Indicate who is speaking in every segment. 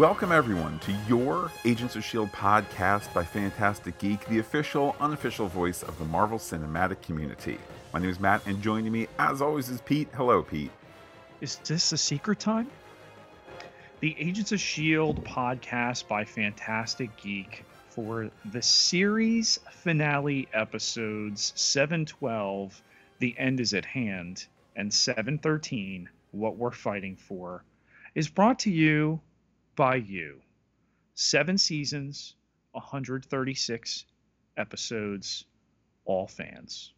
Speaker 1: Welcome, everyone, to your Agents of S.H.I.E.L.D. podcast by Phantastic Geek, the official, unofficial voice of the Marvel Cinematic community. My name is Matt, and joining me, as always, is Pete. Hello, Pete.
Speaker 2: Is this a secret time? The Agents of S.H.I.E.L.D. podcast by Phantastic Geek for the series finale episodes 712, The End is at Hand, and 713, What We're Fighting For, is brought to you by you. Seven seasons, 136 episodes, all fans.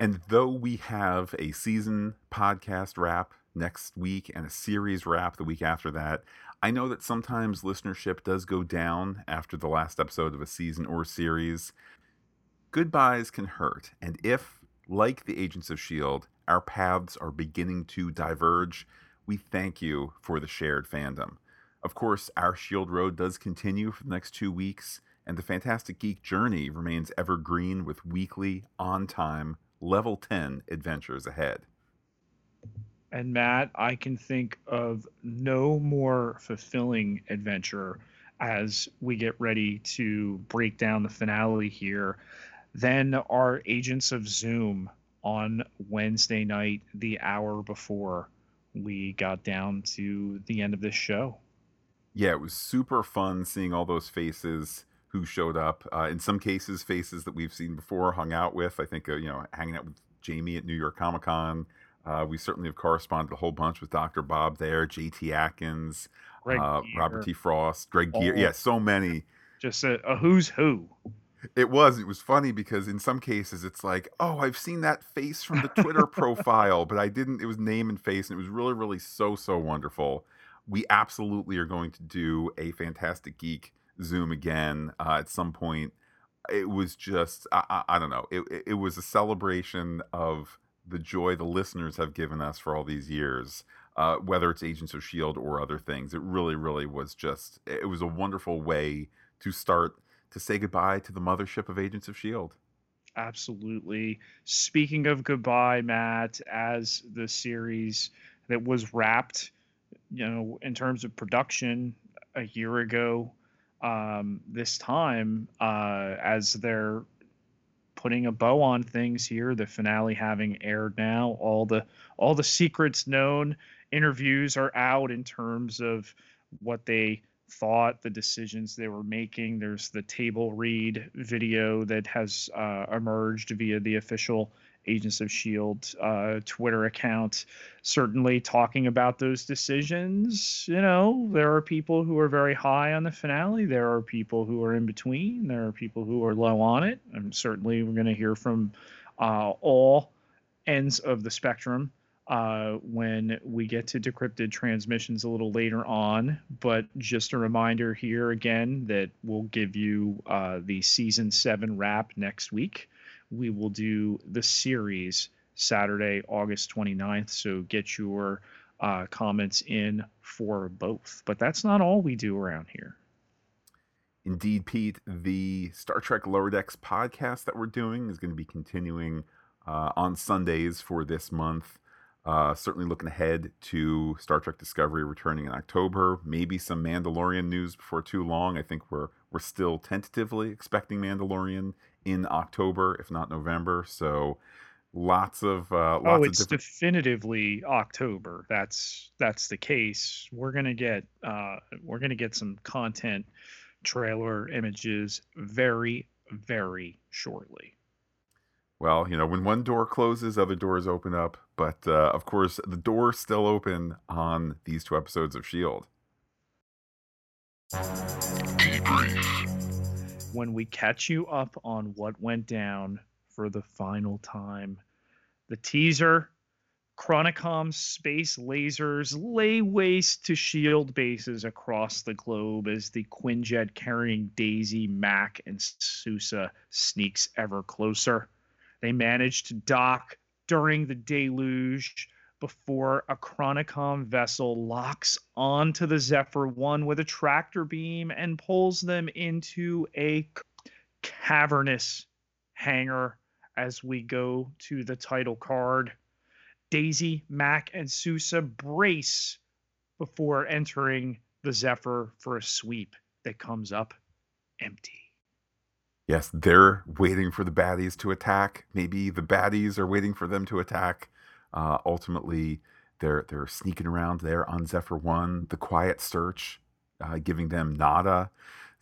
Speaker 1: And though we have a season podcast wrap next week and a series wrap the week after that, I know that sometimes listenership does go down after the last episode of a season or series. Goodbyes can hurt, and if, like the Agents of S.H.I.E.L.D., our paths are beginning to diverge, we thank you for the shared fandom. Of course, our Shield Road does continue for the next two weeks, and the Phantastic Geek journey remains evergreen with weekly, on time, level 10 adventures ahead.
Speaker 2: And Matt, I can think of no more fulfilling adventure as we get ready to break down the finale here than our Agents of Zoom on Wednesday night, the hour before we got down to the end of this show.
Speaker 1: Yeah, it was super fun seeing all those faces who showed up. Uh, in some cases, faces that we've seen before, hung out with. I think, uh, you know, hanging out with Jamie at New York Comic Con. Uh, we certainly have corresponded a whole bunch with Dr. Bob there, JT Atkins, uh, Robert T. Frost, Greg Gear. Oh, yeah, so many.
Speaker 2: Just a, a who's who.
Speaker 1: It was. It was funny because in some cases it's like, oh, I've seen that face from the Twitter profile, but I didn't. It was name and face, and it was really, really so, so wonderful. We absolutely are going to do a Phantastic Geek Zoom again uh, at some point. It was just, I, I, I don't know. It, it was a celebration of the joy the listeners have given us for all these years, uh, whether it's Agents of S.H.I.E.L.D. or other things. It really, really was just, it was a wonderful way to start to say goodbye to the mothership of Agents of S.H.I.E.L.D.
Speaker 2: Absolutely. Speaking of goodbye, Matt, as the series that was wrapped, you know, in terms of production a year ago, um, this time, uh, as they're putting a bow on things here. The finale having aired now, all the all the secrets known. Interviews are out in terms of what they thought, the decisions they were making. There's the table read video that has uh, emerged via the official Agents of S.H.I.E.L.D. Uh, Twitter account, certainly talking about those decisions. You know, there are people who are very high on the finale, there are people who are in between, there are people who are low on it. And certainly, we're going to hear from uh, all ends of the spectrum. Uh, when we get to decrypted transmissions a little later on. But just a reminder here again that we'll give you uh, the season seven wrap next week we will do the series Saturday, August 29th. So get your uh, comments in for both. But that's not all we do around here.
Speaker 1: Indeed, Pete. The Star Trek Lower Decks podcast that we're doing is going to be continuing uh, on Sundays for this month. Uh, certainly looking ahead to Star Trek Discovery returning in October. Maybe some Mandalorian news before too long. I think we're we're still tentatively expecting Mandalorian in October, if not November. So lots of uh, lots
Speaker 2: oh,
Speaker 1: it's
Speaker 2: different... definitively October. That's that's the case. We're gonna get uh, we're gonna get some content trailer images very very shortly.
Speaker 1: Well, you know, when one door closes, other doors open up. But uh, of course, the door's still open on these two episodes of Shield.
Speaker 2: Debrief when we catch you up on what went down for the final time. The teaser Chronicom space lasers lay waste to shield bases across the globe as the Quinjet carrying Daisy, Mac, and Sousa sneaks ever closer. They manage to dock during the deluge before a Chronicom vessel locks onto the Zephyr 1 with a tractor beam and pulls them into a cavernous hangar as we go to the title card. Daisy, Mac, and Sousa brace before entering the the Zephyr for a sweep that comes up empty.
Speaker 1: Yes, they're waiting for the baddies to attack. Maybe the baddies are waiting for them to attack. Uh, ultimately, they're they're sneaking around there on Zephyr One, the quiet search, uh, giving them nada,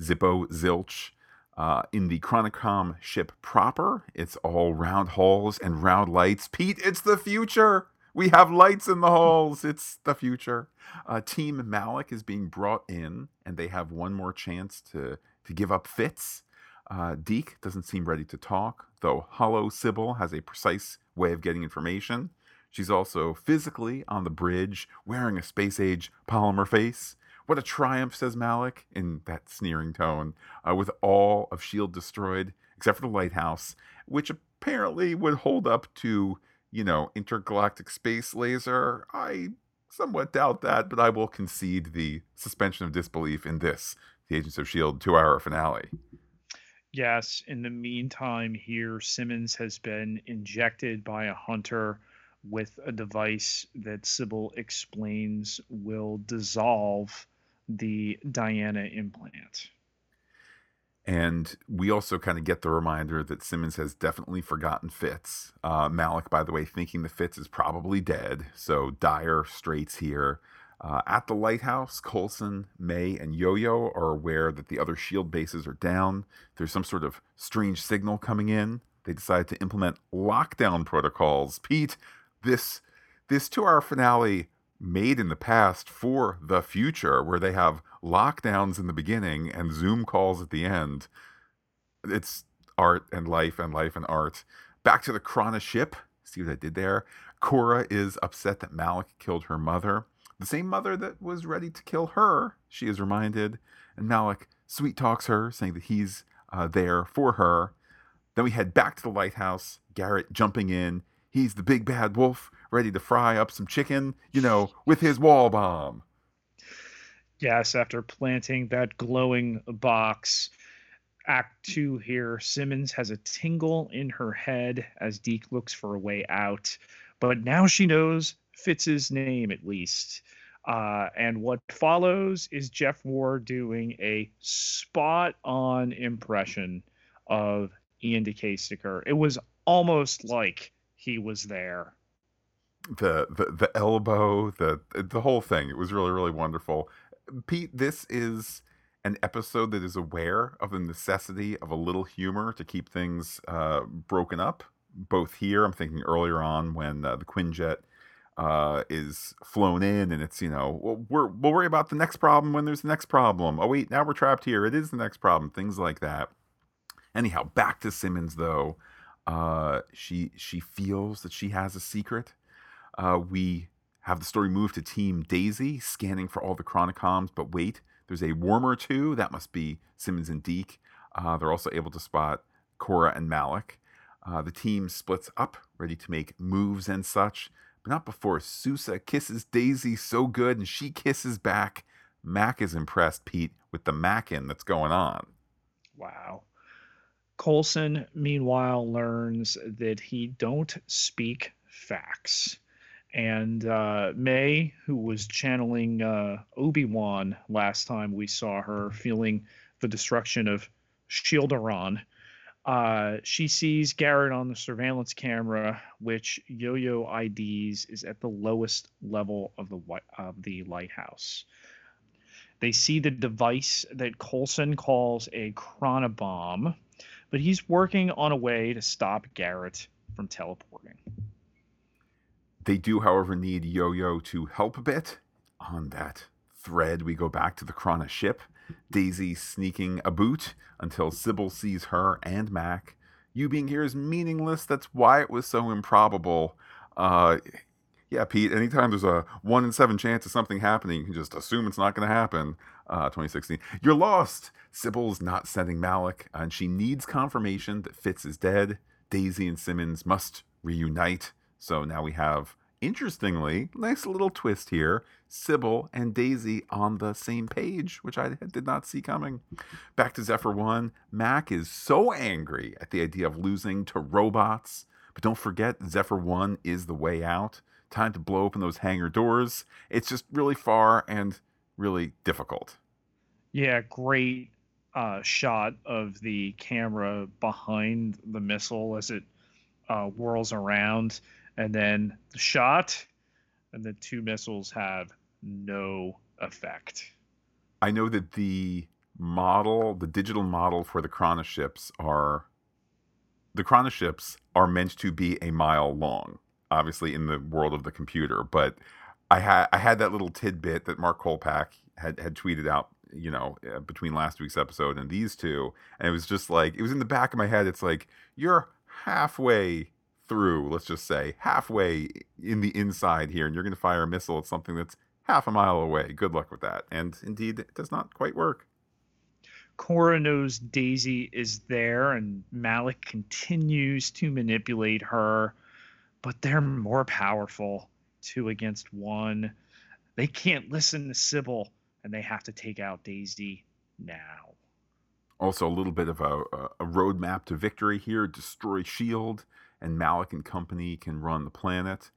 Speaker 1: zippo, zilch. Uh, in the Chronicom ship proper, it's all round halls and round lights. Pete, it's the future. We have lights in the halls. It's the future. Uh, Team Malik is being brought in, and they have one more chance to to give up Fitz. Uh, Deke doesn't seem ready to talk, though Hollow Sybil has a precise way of getting information. She's also physically on the bridge, wearing a space age polymer face. What a triumph, says Malik in that sneering tone, uh, with all of S.H.I.E.L.D. destroyed, except for the lighthouse, which apparently would hold up to, you know, intergalactic space laser. I somewhat doubt that, but I will concede the suspension of disbelief in this, the Agents of S.H.I.E.L.D. two hour finale.
Speaker 2: Yes, in the meantime, here, Simmons has been injected by a hunter with a device that Sybil explains will dissolve the Diana implant.
Speaker 1: And we also kind of get the reminder that Simmons has definitely forgotten Fitz. Uh, Malik, by the way, thinking the Fitz is probably dead. So dire straits here. Uh, at the lighthouse, Coulson, May, and Yo Yo are aware that the other shield bases are down. There's some sort of strange signal coming in. They decide to implement lockdown protocols. Pete, this this two hour finale made in the past for the future, where they have lockdowns in the beginning and Zoom calls at the end. It's art and life and life and art. Back to the Krana ship. See what I did there? Kora is upset that Malik killed her mother. The same mother that was ready to kill her, she is reminded. And Malik sweet talks her, saying that he's uh, there for her. Then we head back to the lighthouse. Garrett jumping in. He's the big bad wolf, ready to fry up some chicken, you know, with his wall bomb.
Speaker 2: Yes, after planting that glowing box. Act two here. Simmons has a tingle in her head as Deke looks for a way out. But now she knows Fitz's name at least. Uh, and what follows is Jeff Ward doing a spot on impression of Iain De Caestecker. It was almost like he was there.
Speaker 1: The, the the elbow, the the whole thing. It was really really wonderful. Pete, this is an episode that is aware of the necessity of a little humor to keep things uh, broken up. Both here, I'm thinking earlier on when uh, the Quinjet uh, is flown in, and it's you know well, we're we'll worry about the next problem when there's the next problem. Oh wait, now we're trapped here. It is the next problem. Things like that. Anyhow, back to Simmons though. Uh, she she feels that she has a secret. Uh, we have the story move to Team Daisy, scanning for all the Chronicoms. But wait, there's a warmer too. That must be Simmons and Deke. Uh, they're also able to spot Kora and Malik. Uh, the team splits up, ready to make moves and such but not before Sousa kisses Daisy so good and she kisses back. Mac is impressed, Pete, with the Mackin that's going on.
Speaker 2: Wow. Coulson, meanwhile, learns that he don't speak facts. And uh, May, who was channeling uh, Obi Wan last time we saw her, feeling the destruction of Shielderon, uh, she sees Garrett on the surveillance camera, which Yo-Yo IDs is at the lowest level of the of the lighthouse. They see the device that Coulson calls a chronobomb, but he's working on a way to stop Garrett from teleporting.
Speaker 1: They do, however, need Yo-Yo to help a bit. On that thread, we go back to the Krana ship Daisy sneaking a boot until Sybil sees her and Mac. You being here is meaningless. That's why it was so improbable. Uh, yeah, Pete, anytime there's a one in seven chance of something happening, you can just assume it's not going to happen. Uh, 2016. You're lost. Sybil's not sending Malik, and she needs confirmation that Fitz is dead. Daisy and Simmons must reunite. So now we have interestingly, nice little twist here. Sybil and Daisy on the same page, which I did not see coming. Back to Zephyr 1, Mac is so angry at the idea of losing to robots. But don't forget, Zephyr 1 is the way out. Time to blow open those hangar doors. It's just really far and really difficult.
Speaker 2: Yeah, great uh, shot of the camera behind the missile as it uh, whirls around, and then the shot, and the two missiles have no effect.
Speaker 1: I know that the model, the digital model for the Krana ships are the Krana ships are meant to be a mile long, obviously in the world of the computer. But I had I had that little tidbit that Mark Kolpack had had tweeted out, you know, uh, between last week's episode and these two, and it was just like it was in the back of my head. It's like you're halfway through, let's just say halfway in the inside here, and you're going to fire a missile at something that's half a mile away. Good luck with that. And indeed, it does not quite work.
Speaker 2: Kora knows Daisy is there, and Malik continues to manipulate her, but they're more powerful. Two against one. They can't listen to Sybil, and they have to take out Daisy now.
Speaker 1: Also, a little bit of a, a roadmap to victory here destroy S.H.I.E.L.D., and Malik and company can run the planet.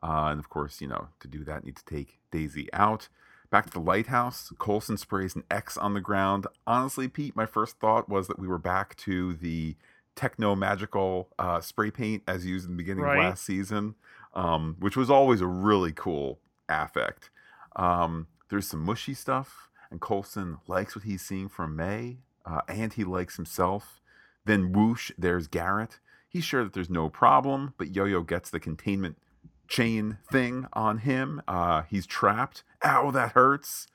Speaker 1: Uh, and of course, you know, to do that, need to take Daisy out. Back to the lighthouse, Coulson sprays an X on the ground. Honestly, Pete, my first thought was that we were back to the techno magical uh, spray paint as used in the beginning right. of last season, um, which was always a really cool affect. Um, there's some mushy stuff, and Coulson likes what he's seeing from May, uh, and he likes himself. Then whoosh, there's Garrett. He's sure that there's no problem, but Yo Yo gets the containment chain thing on him. Uh, he's trapped. Ow, that hurts.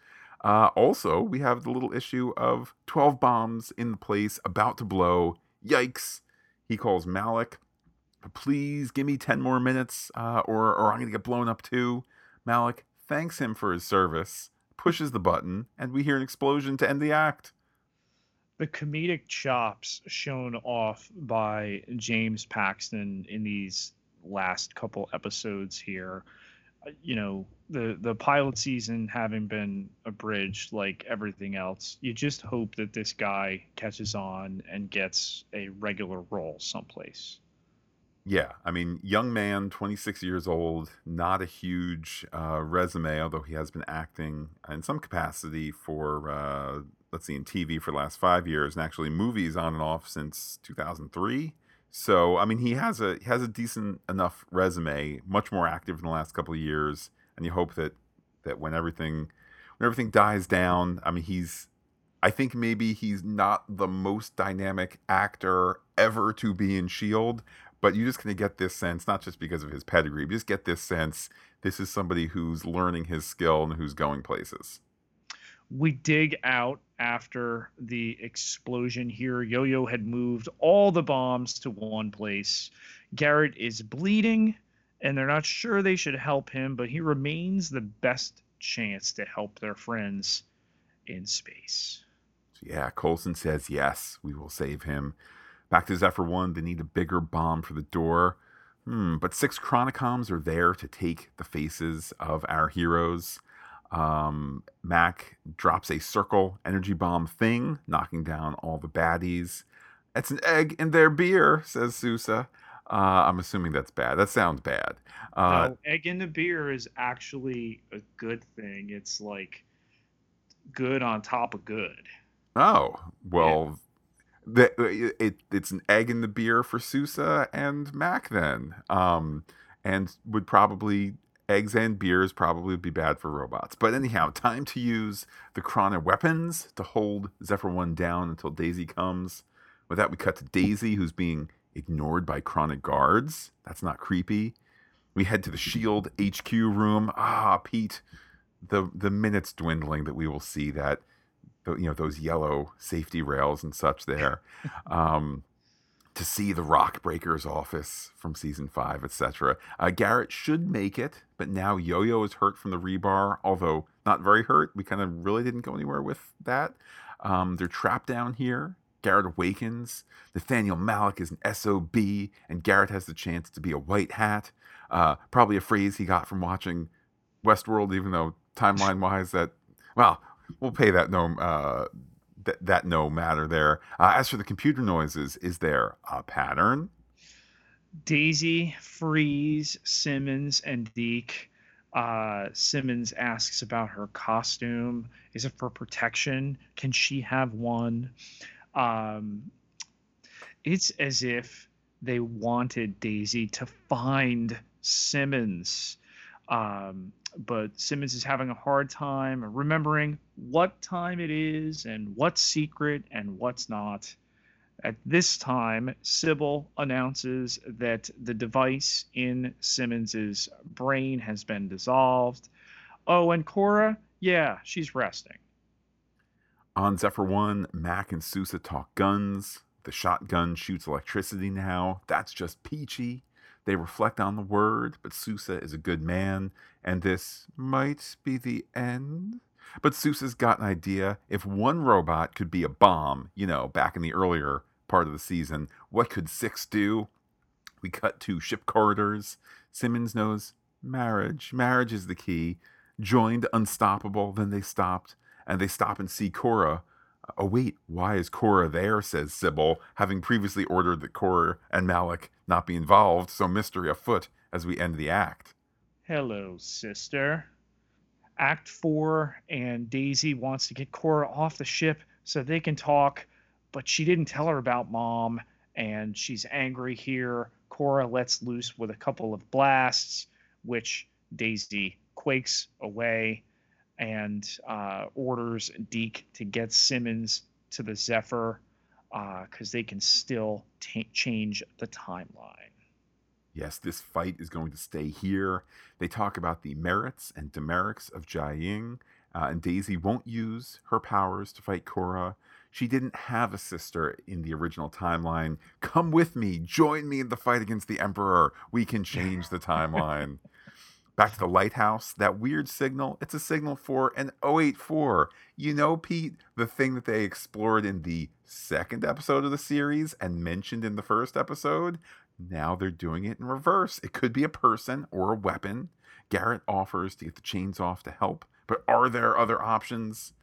Speaker 1: Uh, also, we have the little issue of 12 bombs in the place about to blow. Yikes. He calls Malik. Please give me 10 more minutes uh, or, or I'm going to get blown up too. Malik thanks him for his service, pushes the button, and we hear an explosion to end the act.
Speaker 2: The comedic chops shown off by James Paxton in these last couple episodes here you know the the pilot season having been abridged like everything else you just hope that this guy catches on and gets a regular role someplace.
Speaker 1: Yeah i mean young man 26 years old not a huge uh, resume although he has been acting in some capacity for uh, let's see in tv for the last five years and actually movies on and off since 2003 so I mean, he has a he has a decent enough resume, much more active in the last couple of years, and you hope that that when everything when everything dies down, I mean, he's I think maybe he's not the most dynamic actor ever to be in Shield, but you're just going to get this sense, not just because of his pedigree, but just get this sense this is somebody who's learning his skill and who's going places.
Speaker 2: We dig out after the explosion here. Yo Yo had moved all the bombs to one place. Garrett is bleeding, and they're not sure they should help him, but he remains the best chance to help their friends in space.
Speaker 1: Yeah, Coulson says yes, we will save him. Back to Zephyr 1, they need a bigger bomb for the door. Hmm, but six Chronicoms are there to take the faces of our heroes. Um, Mac drops a circle energy bomb thing, knocking down all the baddies. It's an egg in their beer, says Sousa. Uh, I'm assuming that's bad. That sounds bad.
Speaker 2: Uh, no, egg in the beer is actually a good thing. It's like good on top of good.
Speaker 1: Oh well, yeah. the, it, it's an egg in the beer for Sousa and Mac then, um, and would probably eggs and beers probably would be bad for robots. But anyhow, time to use the Krana weapons to hold Zephyr 1 down until Daisy comes. With that, we cut to Daisy, who's being ignored by Krana guards. That's not creepy. We head to the Shield HQ room. Ah, Pete, the the minutes dwindling that we will see that, you know, those yellow safety rails and such there. Um, to see the Rock Breaker's office from season five, etc. Uh, Garrett should make it, but now Yo Yo is hurt from the rebar, although not very hurt. We kind of really didn't go anywhere with that. Um, they're trapped down here. Garrett awakens. Nathaniel Malik is an SOB, and Garrett has the chance to be a white hat. Uh, probably a phrase he got from watching Westworld, even though timeline wise, that, well, we'll pay that no uh, th- that no matter there. Uh, as for the computer noises, is there a pattern?
Speaker 2: Daisy, Freeze, Simmons, and Deke Uh, Simmons asks about her costume. Is it for protection? Can she have one? Um, it's as if they wanted Daisy to find Simmons. Um, but Simmons is having a hard time remembering what time it is and what's secret and what's not. At this time, Sybil announces that the device in Simmons's brain has been dissolved. Oh, and Kora, yeah, she's resting.
Speaker 1: On Zephyr 1, Mac and Sousa talk guns. The shotgun shoots electricity now. That's just peachy. They reflect on the word, but Sousa is a good man, and this might be the end. But Sousa's got an idea. If one robot could be a bomb, you know, back in the earlier part of the season, what could six do? We cut to ship corridors. Simmons knows marriage. Marriage is the key. Joined unstoppable, then they stopped, and they stop and see Kora. Oh, wait, why is Kora there? says Sybil, having previously ordered that Kora and Malik not be involved, so mystery afoot as we end the act.
Speaker 2: Hello, sister. Act 4, and Daisy wants to get Kora off the ship so they can talk, but she didn't tell her about mom, and she's angry here. Kora lets loose with a couple of blasts, which Daisy quakes away and uh, orders Deke to get Simmons to the Zephyr because uh, they can still t- change the timeline.
Speaker 1: Yes, this fight is going to stay here. They talk about the merits and demerits of Jiaying, uh, and Daisy won't use her powers to fight Kora. She didn't have a sister in the original timeline. Come with me, join me in the fight against the Emperor. We can change the timeline. Back to the lighthouse, that weird signal, it's a signal for an 084. You know, Pete, the thing that they explored in the second episode of the series and mentioned in the first episode? Now they're doing it in reverse. It could be a person or a weapon. Garrett offers to get the chains off to help, but are there other options?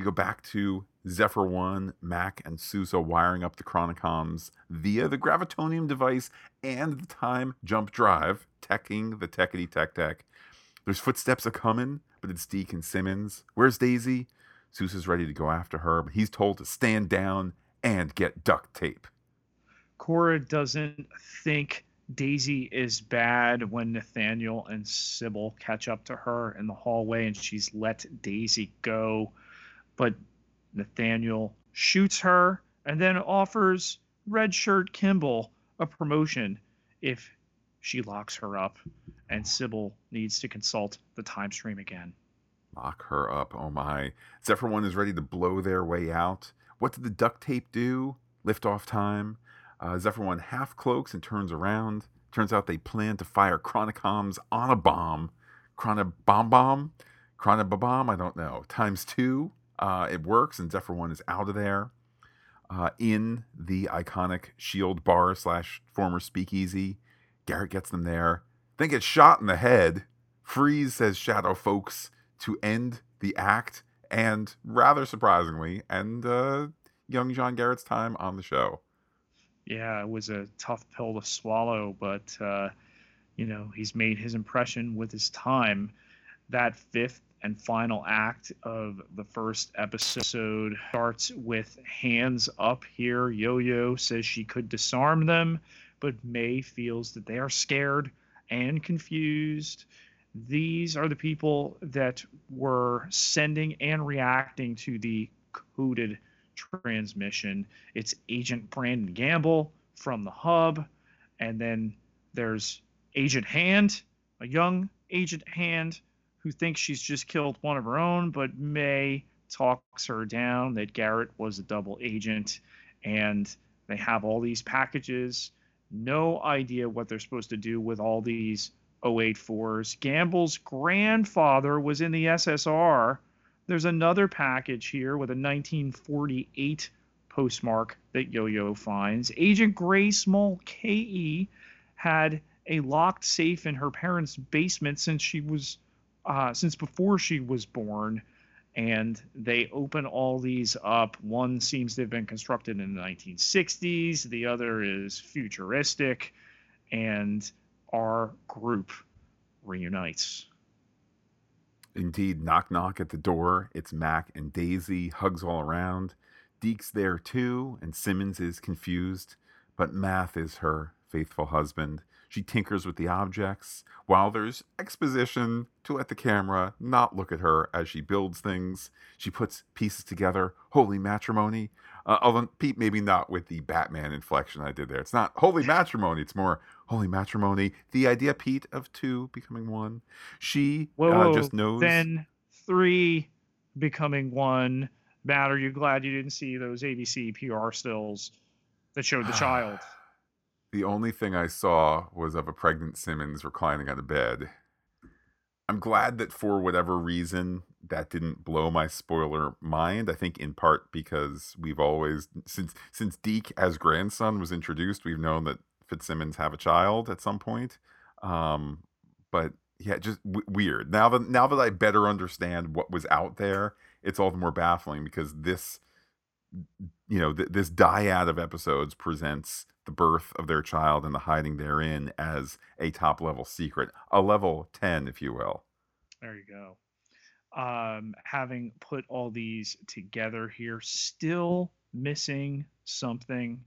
Speaker 1: We go back to Zephyr 1, Mac, and Sousa wiring up the Chronicoms via the Gravitonium device and the time jump drive, teching the techity tech tech. There's footsteps a coming, but it's and Simmons. Where's Daisy? Sousa's ready to go after her, but he's told to stand down and get duct tape.
Speaker 2: Kora doesn't think Daisy is bad when Nathaniel and Sybil catch up to her in the hallway and she's let Daisy go. But Nathaniel shoots her and then offers Red Shirt Kimball a promotion if she locks her up, and Sybil needs to consult the time stream again.
Speaker 1: Lock her up, oh my. Zephyr 1 is ready to blow their way out. What did the duct tape do? Lift off time. Uh, Zephyr 1 half cloaks and turns around. Turns out they plan to fire Chronicoms on a bomb. Chronobomb bomb? Chronobomb? I don't know. Times two. Uh, it works, and Zephyr 1 is out of there. Uh, in the iconic shield bar slash former speakeasy. Garrett gets them there. Then gets shot in the head. Freeze says shadow folks to end the act. And rather surprisingly, end uh, young John Garrett's time on the show.
Speaker 2: Yeah, it was a tough pill to swallow, but, uh, you know, he's made his impression with his time. That fifth and final act of the first episode starts with hands up here. Yo Yo says she could disarm them, but May feels that they are scared and confused. These are the people that were sending and reacting to the coded transmission. It's Agent Brandon Gamble from the hub, and then there's Agent Hand, a young Agent Hand who thinks she's just killed one of her own, but May talks her down that Garrett was a double agent, and they have all these packages. No idea what they're supposed to do with all these 084s. Gamble's grandfather was in the SSR. There's another package here with a 1948 postmark that Yo Yo finds. Agent Gray Small KE had a locked safe in her parents' basement since she was uh, since before she was born, and they open all these up. One seems to have been constructed in the 1960s, the other is futuristic, and our group reunites.
Speaker 1: Indeed, knock knock at the door. It's Mac and Daisy, hugs all around. Deke's there too, and Simmons is confused, but Math is her faithful husband. She tinkers with the objects, while there's exposition to let the camera not look at her as she builds things. She puts pieces together. Holy matrimony. Uh, although Pete, maybe not with the Batman inflection I did there. It's not holy matrimony. It's more holy matrimony. The idea, Pete, of two becoming one. She
Speaker 2: Whoa,
Speaker 1: uh,
Speaker 2: whoa,
Speaker 1: just knows.
Speaker 2: Then three becoming one. Matt, are you glad you didn't see those ABC PR stills that showed the child?
Speaker 1: The only thing I saw was of a pregnant Simmons reclining on a bed. I'm glad that for whatever reason that didn't blow my spoiler mind. I think in part because we've always since since Deke as grandson was introduced, we've known that Fitzsimmons have a child at some point. Um, but yeah, just w- weird. Now that now that I better understand what was out there, it's all the more baffling because this you know th- this dyad of episodes presents the birth of their child and the hiding therein as a top level secret a level 10 if you will
Speaker 2: There you go. Um, having put all these together here, still missing something.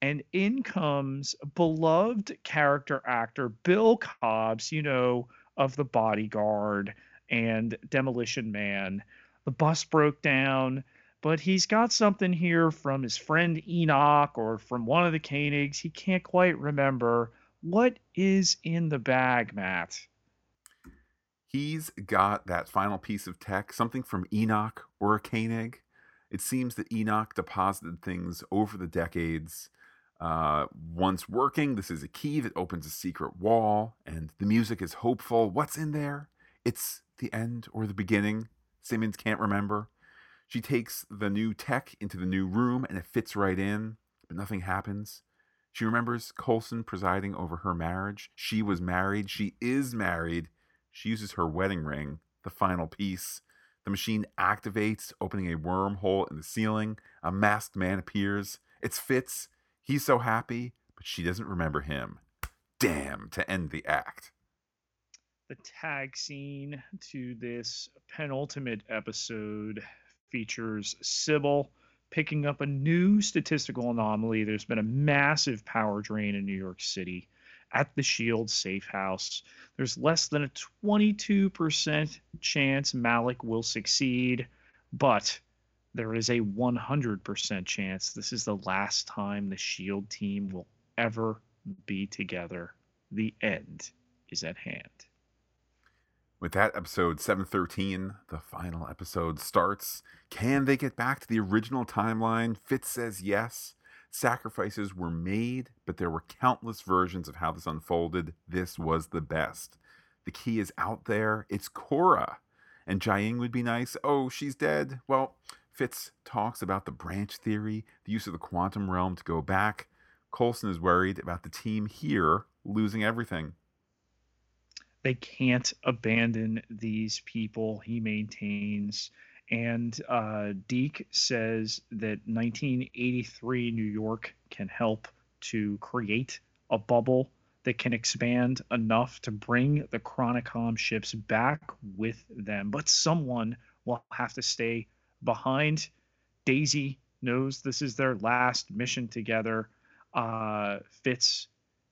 Speaker 2: And in comes beloved character actor Bill Cobbs, you know, of The Bodyguard and Demolition Man. The bus broke down, but he's got something here from his friend Enoch or from one of the Koenigs. He can't quite remember. What is in the bag, Matt?
Speaker 1: he's got that final piece of tech something from enoch or a koenig it seems that enoch deposited things over the decades uh, once working this is a key that opens a secret wall and the music is hopeful what's in there it's the end or the beginning simmons can't remember she takes the new tech into the new room and it fits right in but nothing happens she remembers coulson presiding over her marriage she was married she is married she uses her wedding ring, the final piece. The machine activates, opening a wormhole in the ceiling. A masked man appears. It's Fitz. He's so happy, but she doesn't remember him. Damn, to end the act.
Speaker 2: the tag scene to this penultimate episode features Sybil picking up a new statistical anomaly. There's been a massive power drain in New York City at the Shield safe house. There's less than a 22% chance Malik will succeed, but there is a 100% chance this is the last time the Shield team will ever be together. The end is at hand.
Speaker 1: With that, episode 713, the final episode starts. Can they get back to the original timeline? Fitz says yes. Sacrifices were made, but there were countless versions of how this unfolded. This was the best. The key is out there. It's Kora. And Jiaying would be nice. Oh, she's dead. Well, Fitz talks about the branch theory, the use of the quantum realm to go back. Coulson is worried about the team here losing everything.
Speaker 2: They can't abandon these people, he maintains. And uh, Deke says that 1983 New York can help to create a bubble that can expand enough to bring the Chronicom ships back with them. But someone will have to stay behind. Daisy knows this is their last mission together. Uh, Fitz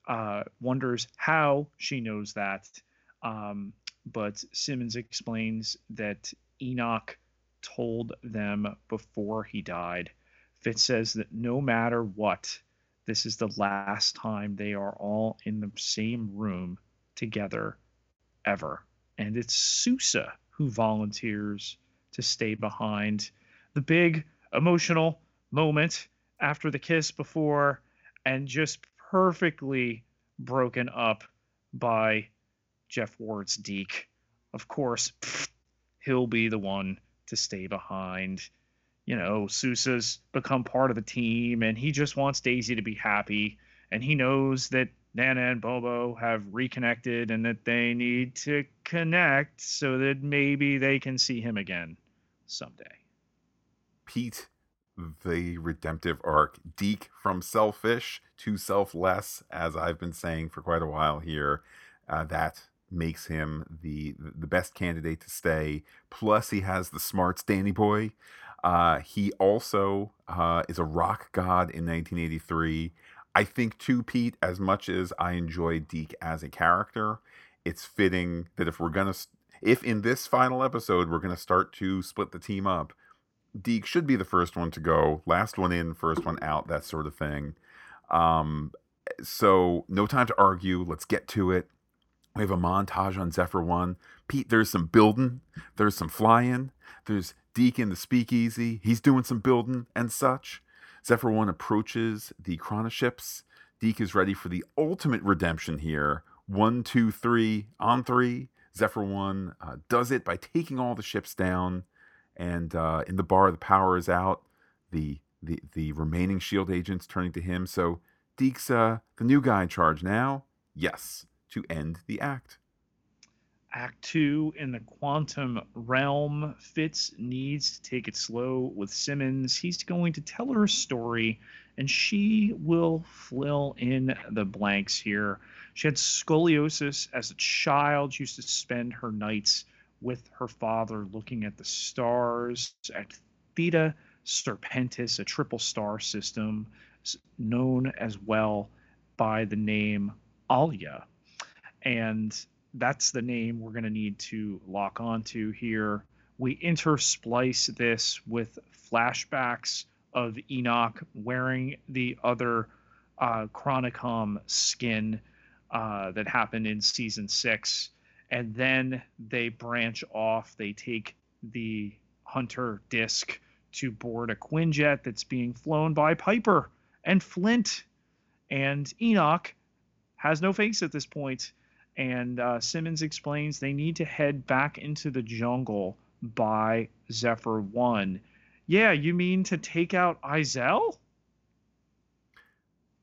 Speaker 2: uh, wonders how she knows that. Um, but Simmons explains that Enoch told them before he died. Fitz says that no matter what, this is the last time they are all in the same room together ever. And it's Sousa who volunteers to stay behind. The big emotional moment after the kiss before, and just perfectly broken up by Jeff Ward's Deke. Of course, pfft, he'll be the one to stay behind. You know, Sousa's become part of the team and he just wants Daisy to be happy. And he knows that Nana and Bobo have reconnected and that they need to connect so that maybe they can see him again someday.
Speaker 1: Pete, the redemptive arc, Deke from selfish to selfless, as I've been saying for quite a while here. Uh, that makes him the the best candidate to stay. Plus, he has the smarts Danny Boy. Uh, he also uh, is a rock god in 1983. I think too, Pete. As much as I enjoy Deke as a character, it's fitting that if we're gonna, if in this final episode we're gonna start to split the team up, Deke should be the first one to go, last one in, first one out, that sort of thing. Um, so no time to argue. Let's get to it. We have a montage on Zephyr One. Pete, there's some building, there's some flying, there's Deke in the speakeasy. He's doing some building and such. Zephyr One approaches the chronoships. Deke is ready for the ultimate redemption here. One, two, three, on three. Zephyr One uh, does it by taking all the ships down, and uh, in the bar, the power is out. The the the remaining Shield agents turning to him. So Deke's uh, the new guy in charge now. Yes, to end the act.
Speaker 2: Act two in the quantum realm. Fitz needs to take it slow with Simmons. He's going to tell her a story, and she will fill in the blanks here. She had scoliosis as a child. She used to spend her nights with her father looking at the stars at Theta Serpentis, a triple star system known as well by the name Alya and that's the name we're going to need to lock onto here. We intersplice this with flashbacks of Enoch wearing the other uh, Chronicom skin uh, that happened in season six. And then they branch off. They take the Hunter disc to board a Quinjet that's being flown by Piper and Flint. And Enoch has no face at this point and uh, Simmons explains they need to head back into the jungle by Zephyr 1. Yeah, you mean to take out Izel?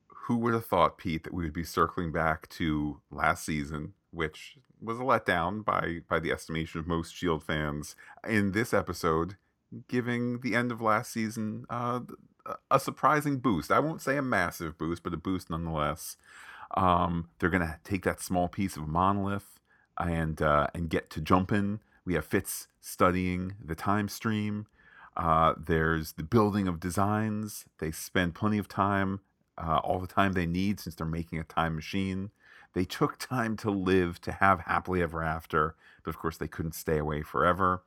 Speaker 1: Who would have thought, Pete, that we would be circling back to last season, which was a letdown by by the estimation of most Shield fans. In this episode, giving the end of last season uh, a surprising boost. I won't say a massive boost, but a boost nonetheless. Um, they're gonna take that small piece of monolith and uh, and get to jumping. We have Fitz studying the time stream. Uh, there's the building of designs. They spend plenty of time, uh, all the time they need since they're making a time machine. They took time to live, to have happily ever after, but of course they couldn't stay away forever.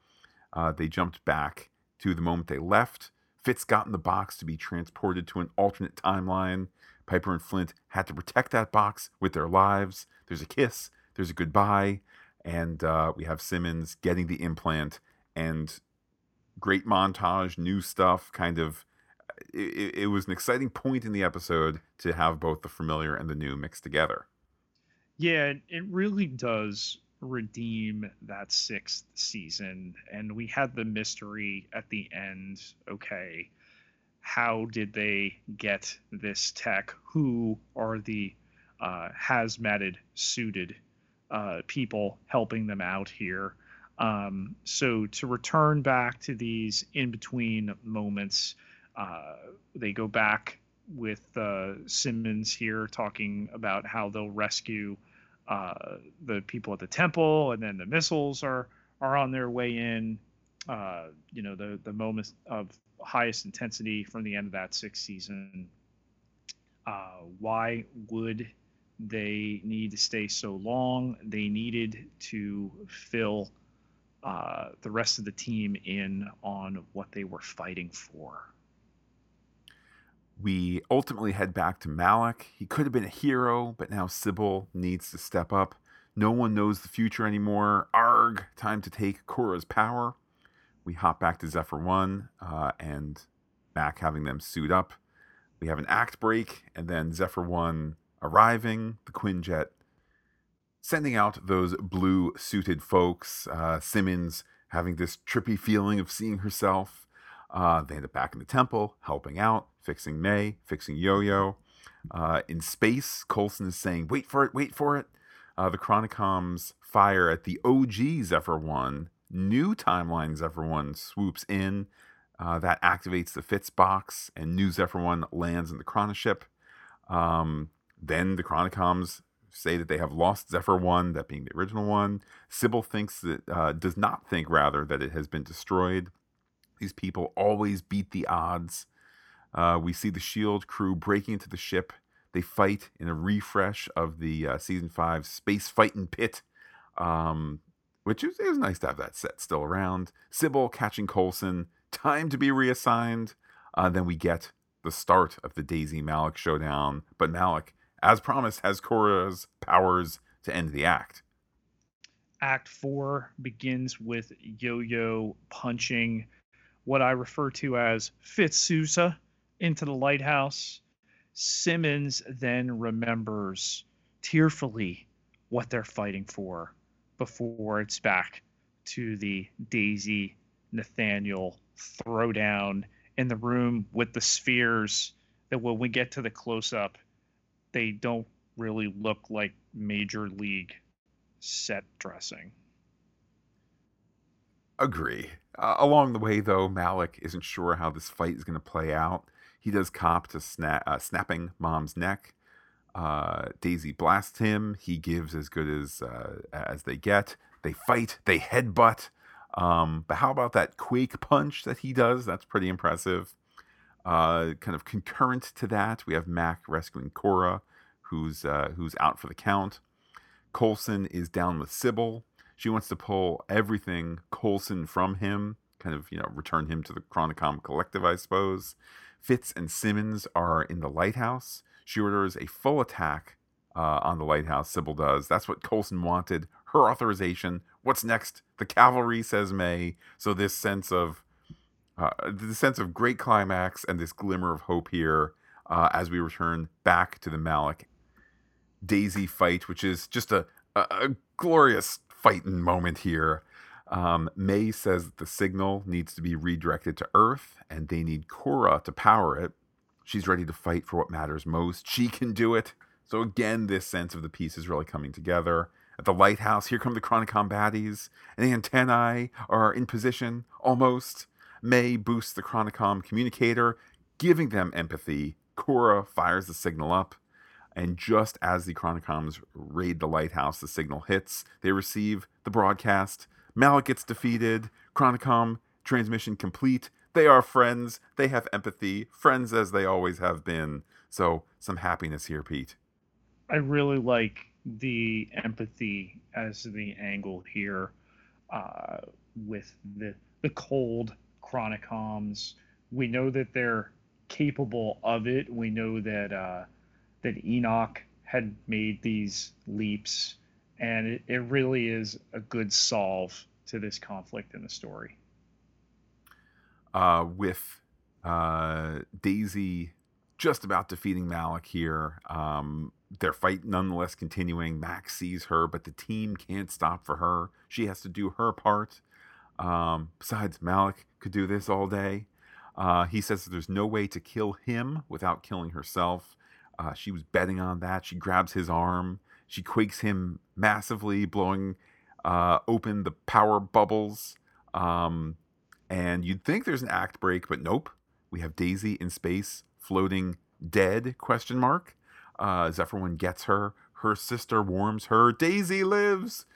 Speaker 1: Uh, they jumped back to the moment they left. Fitz got in the box to be transported to an alternate timeline Piper and Flint had to protect that box with their lives. There's a kiss, there's a goodbye, and uh, we have Simmons getting the implant and great montage, new stuff. Kind of, it, it was an exciting point in the episode to have both the familiar and the new mixed together.
Speaker 2: Yeah, it really does redeem that sixth season, and we had the mystery at the end. Okay how did they get this tech? Who are the uh, hazmated suited uh, people helping them out here? Um, so to return back to these in between moments, uh, they go back with uh, Simmons here talking about how they'll rescue uh, the people at the temple, and then the missiles are are on their way in. Uh, you know the the moment of highest intensity from the end of that sixth season. Uh, why would they need to stay so long? They needed to fill uh, the rest of the team in on what they were fighting for.
Speaker 1: We ultimately head back to Malik. He could have been a hero, but now Sybil needs to step up. No one knows the future anymore. Arg, time to take Kora's power we hop back to Zephyr 1 uh, and Mac having them suit up. We have an act break, and then Zephyr 1 arriving, the Quinjet sending out those blue suited folks. Uh, Simmons having this trippy feeling of seeing herself. Uh, they end up back in the temple, helping out, fixing May, fixing Yo Yo. Uh, in space, Coulson is saying, Wait for it, wait for it. Uh, the Chronicoms fire at the OG Zephyr 1 new timeline Zephyr 1 swoops in. Uh, that activates the Fitz box, and new Zephyr 1 lands in the Chronoship. Um, then the Chronicoms say that they have lost Zephyr One, that being the original one. Sybil thinks that uh, does not think rather that it has been destroyed. These people always beat the odds. Uh, we see the Shield crew breaking into the ship. They fight in a refresh of the uh, season five space fighting pit, um, which is, it was nice to have that set still around. Sybil catching Coulson, Time to be reassigned. Uh, then we get the start of the Daisy Malik showdown, but Malik, as promised, has Kora's powers to end the act.
Speaker 2: Act four begins with Yo Yo punching what I refer to as Fitz-Sousa into the lighthouse. Simmons then remembers tearfully what they're fighting for before it's back to the Daisy Nathaniel throwdown in the room with the spheres that when we get to the close up, they don't really look like major league set dressing.
Speaker 1: Agree. Uh, along the way, though, Malik isn't sure how this fight is going to play out. He does cop to sna- uh, snapping Mom's neck. Uh, Daisy blasts him. He gives as good as uh, as they get. They fight. They headbutt. Um, but how about that quake punch that he does? That's pretty impressive. Uh, kind of concurrent to that, we have Mac rescuing Kora, who's uh, who's out for the count. Coulson is down with Sybil. She wants to pull everything Coulson from him, kind of you know return him to the Chronicom Collective, I suppose. Fitz and Simmons are in the lighthouse. She orders a full attack uh, on the lighthouse. Sybil does. That's what Coulson wanted. Her authorization. What's next? The cavalry, says May. So this sense of uh, the sense of great climax and this glimmer of hope here uh, as we return back to the Malik Daisy fight, which is just a, a, a glorious fighting moment here. Um, May says that the signal needs to be redirected to Earth, and they need Kora to power it. She's ready to fight for what matters most. She can do it. So again, this sense of the piece is really coming together. At the lighthouse, here come the Chronicom baddies, and the antennae are in position, almost. May boosts the Chronicom communicator, giving them empathy. Kora fires the signal up, and just as the Chronicoms raid the lighthouse, the signal hits. They receive the broadcast. Malik gets defeated. Chronicom transmission complete. They are friends. They have empathy. Friends as they always have been. So, some happiness here, Pete.
Speaker 2: I really like the empathy as the angle here uh, with the the cold chronicoms. We know that they're capable of it. We know that uh, that Enoch had made these leaps, and it, it really is a good solve to this conflict in the story.
Speaker 1: Uh, with uh, Daisy just about defeating Malik here. Um, their fight nonetheless continuing. Max sees her, but the team can't stop for her. She has to do her part. Um, besides, Malik could do this all day. Uh, he says there's no way to kill him without killing herself. Uh, she was betting on that. She grabs his arm. She quakes him massively, blowing uh, open the power bubbles. Um, and you'd think there's an act break, but nope. We have Daisy in space, floating dead? Question mark. Uh, gets her. Her sister warms her. Daisy lives,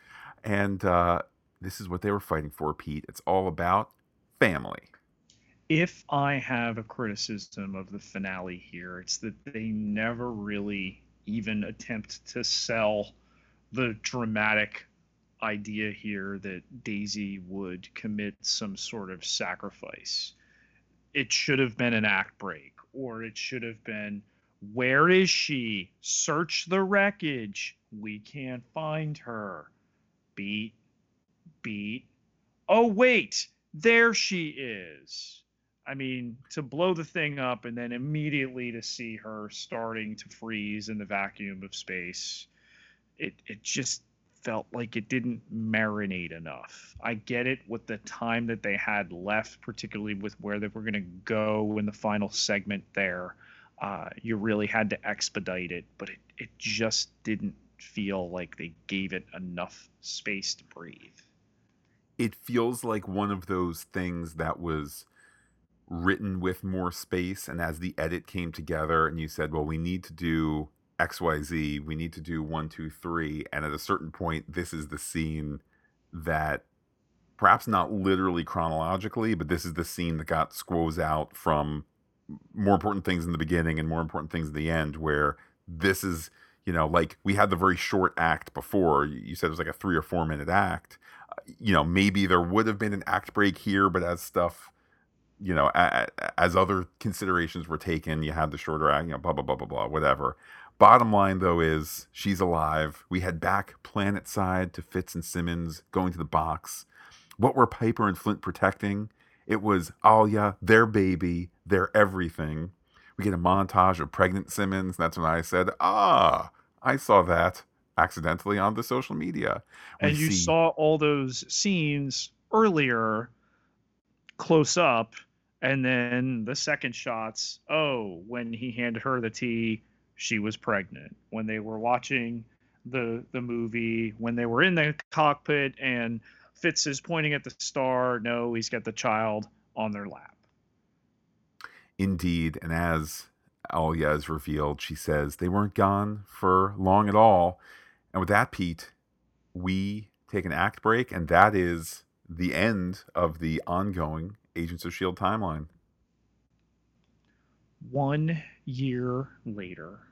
Speaker 1: and uh, this is what they were fighting for, Pete. It's all about family
Speaker 2: if I have a criticism of the finale here, it's that they never really even attempt to sell the dramatic idea here that Daisy would commit some sort of sacrifice. It should have been an act break, or it should have been, Where is she? Search the wreckage. We can't find her. Beat, beat. Oh, wait, there she is I mean, to blow the thing up and then immediately to see her starting to freeze in the vacuum of space, it it just felt like it didn't marinate enough. I get it with the time that they had left, particularly with where they were going to go in the final segment there. Uh, you really had to expedite it, but it, it just didn't feel like they gave it enough space to breathe.
Speaker 1: It feels like one of those things that was written with more space and as the edit came together and you said well we need to do XYZ. We need to do one, two, three. And at a certain point, this is the scene that perhaps not literally chronologically, but this is the scene that got squoze out from more important things in the beginning and more important things at the end, where this is, you know, like we had the very short act before. You said it was like a three or four minute act. Uh, you know, maybe there would have been an act break here, but as stuff, you know, as other considerations were taken, you had the shorter act, you know, blah, blah, blah, blah, blah, whatever. Bottom line, though, is she's alive. We head back planet side to Fitz and Simmons going to the box. What were Piper and Flint protecting? It was Alya, their baby, their everything. We get a montage of pregnant Simmons. That's when I said, ah, I saw that accidentally on the social media.
Speaker 2: We and you see... saw all those scenes earlier close up. And then the second shots, oh, when he handed her the tea, she was pregnant when they were watching the the movie when they were in the cockpit and Fitz is pointing at the star. No, he's got the child on their lap.
Speaker 1: Indeed, and as Alya is revealed, she says they weren't gone for long at all. And with that, Pete, we take an act break, and that is the end of the ongoing Agents of S.H.I.E.L.D. timeline.
Speaker 2: One year later.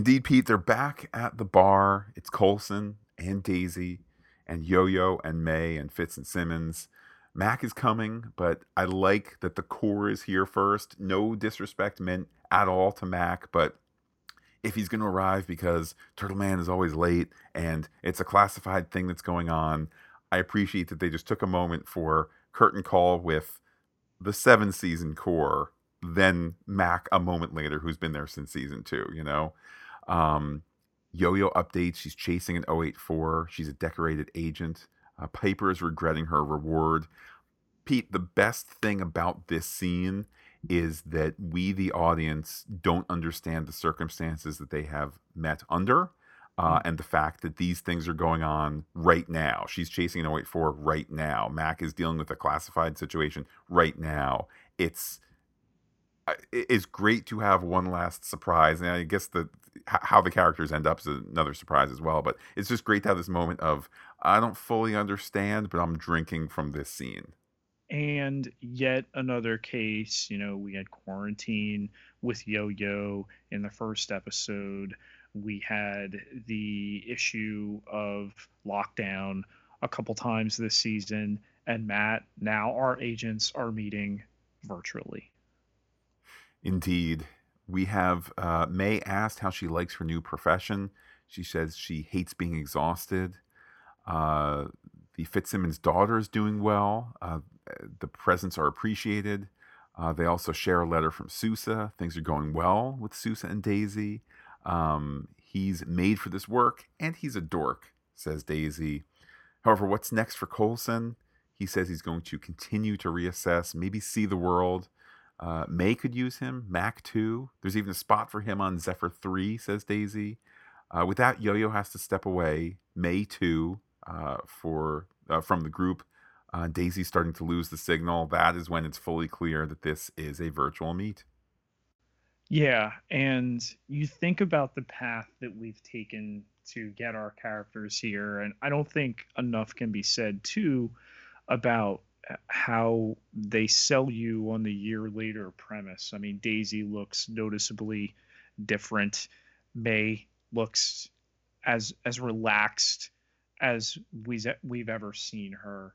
Speaker 1: Indeed, Pete, they're back at the bar. It's Coulson and Daisy and Yo Yo and May and Fitz and Simmons. Mac is coming, but I like that the core is here first. No disrespect meant at all to Mac, but if he's going to arrive because Turtle Man is always late and it's a classified thing that's going on, I appreciate that they just took a moment for curtain call with the seven season core, then Mac a moment later, who's been there since season two, you know? Um, Yo-Yo updates. She's chasing an 084. She's a decorated agent. Uh, Piper is regretting her reward. Pete, the best thing about this scene is that we, the audience, don't understand the circumstances that they have met under. Uh, mm. and the fact that these things are going on right now. She's chasing an 084 right now. Mac is dealing with a classified situation right now. It's it's great to have one last surprise, and I guess the how the characters end up is another surprise as well. But it's just great to have this moment of I don't fully understand, but I'm drinking from this scene.
Speaker 2: And yet another case, you know, we had quarantine with Yo Yo in the first episode. We had the issue of lockdown a couple times this season. And Matt, now our agents are meeting virtually.
Speaker 1: Indeed. We have uh, May asked how she likes her new profession. She says she hates being exhausted. Uh, the Fitzsimmons daughter is doing well. Uh, the presents are appreciated. Uh, they also share a letter from Sousa. Things are going well with Sousa and Daisy. Um, he's made for this work, and he's a dork, says Daisy. However, what's next for Coulson? He says he's going to continue to reassess, maybe see the world, uh, May could use him. Mac too. There's even a spot for him on Zephyr three, says Daisy. Uh, with that, Yo-Yo has to step away. May too, uh, for uh, from the group. Uh, Daisy's starting to lose the signal. That is when it's fully clear that this is a virtual meet.
Speaker 2: Yeah, and you think about the path that we've taken to get our characters here, and I don't think enough can be said too about how they sell you on the year later premise. I mean, Daisy looks noticeably different. May looks as as relaxed as we we've ever seen her.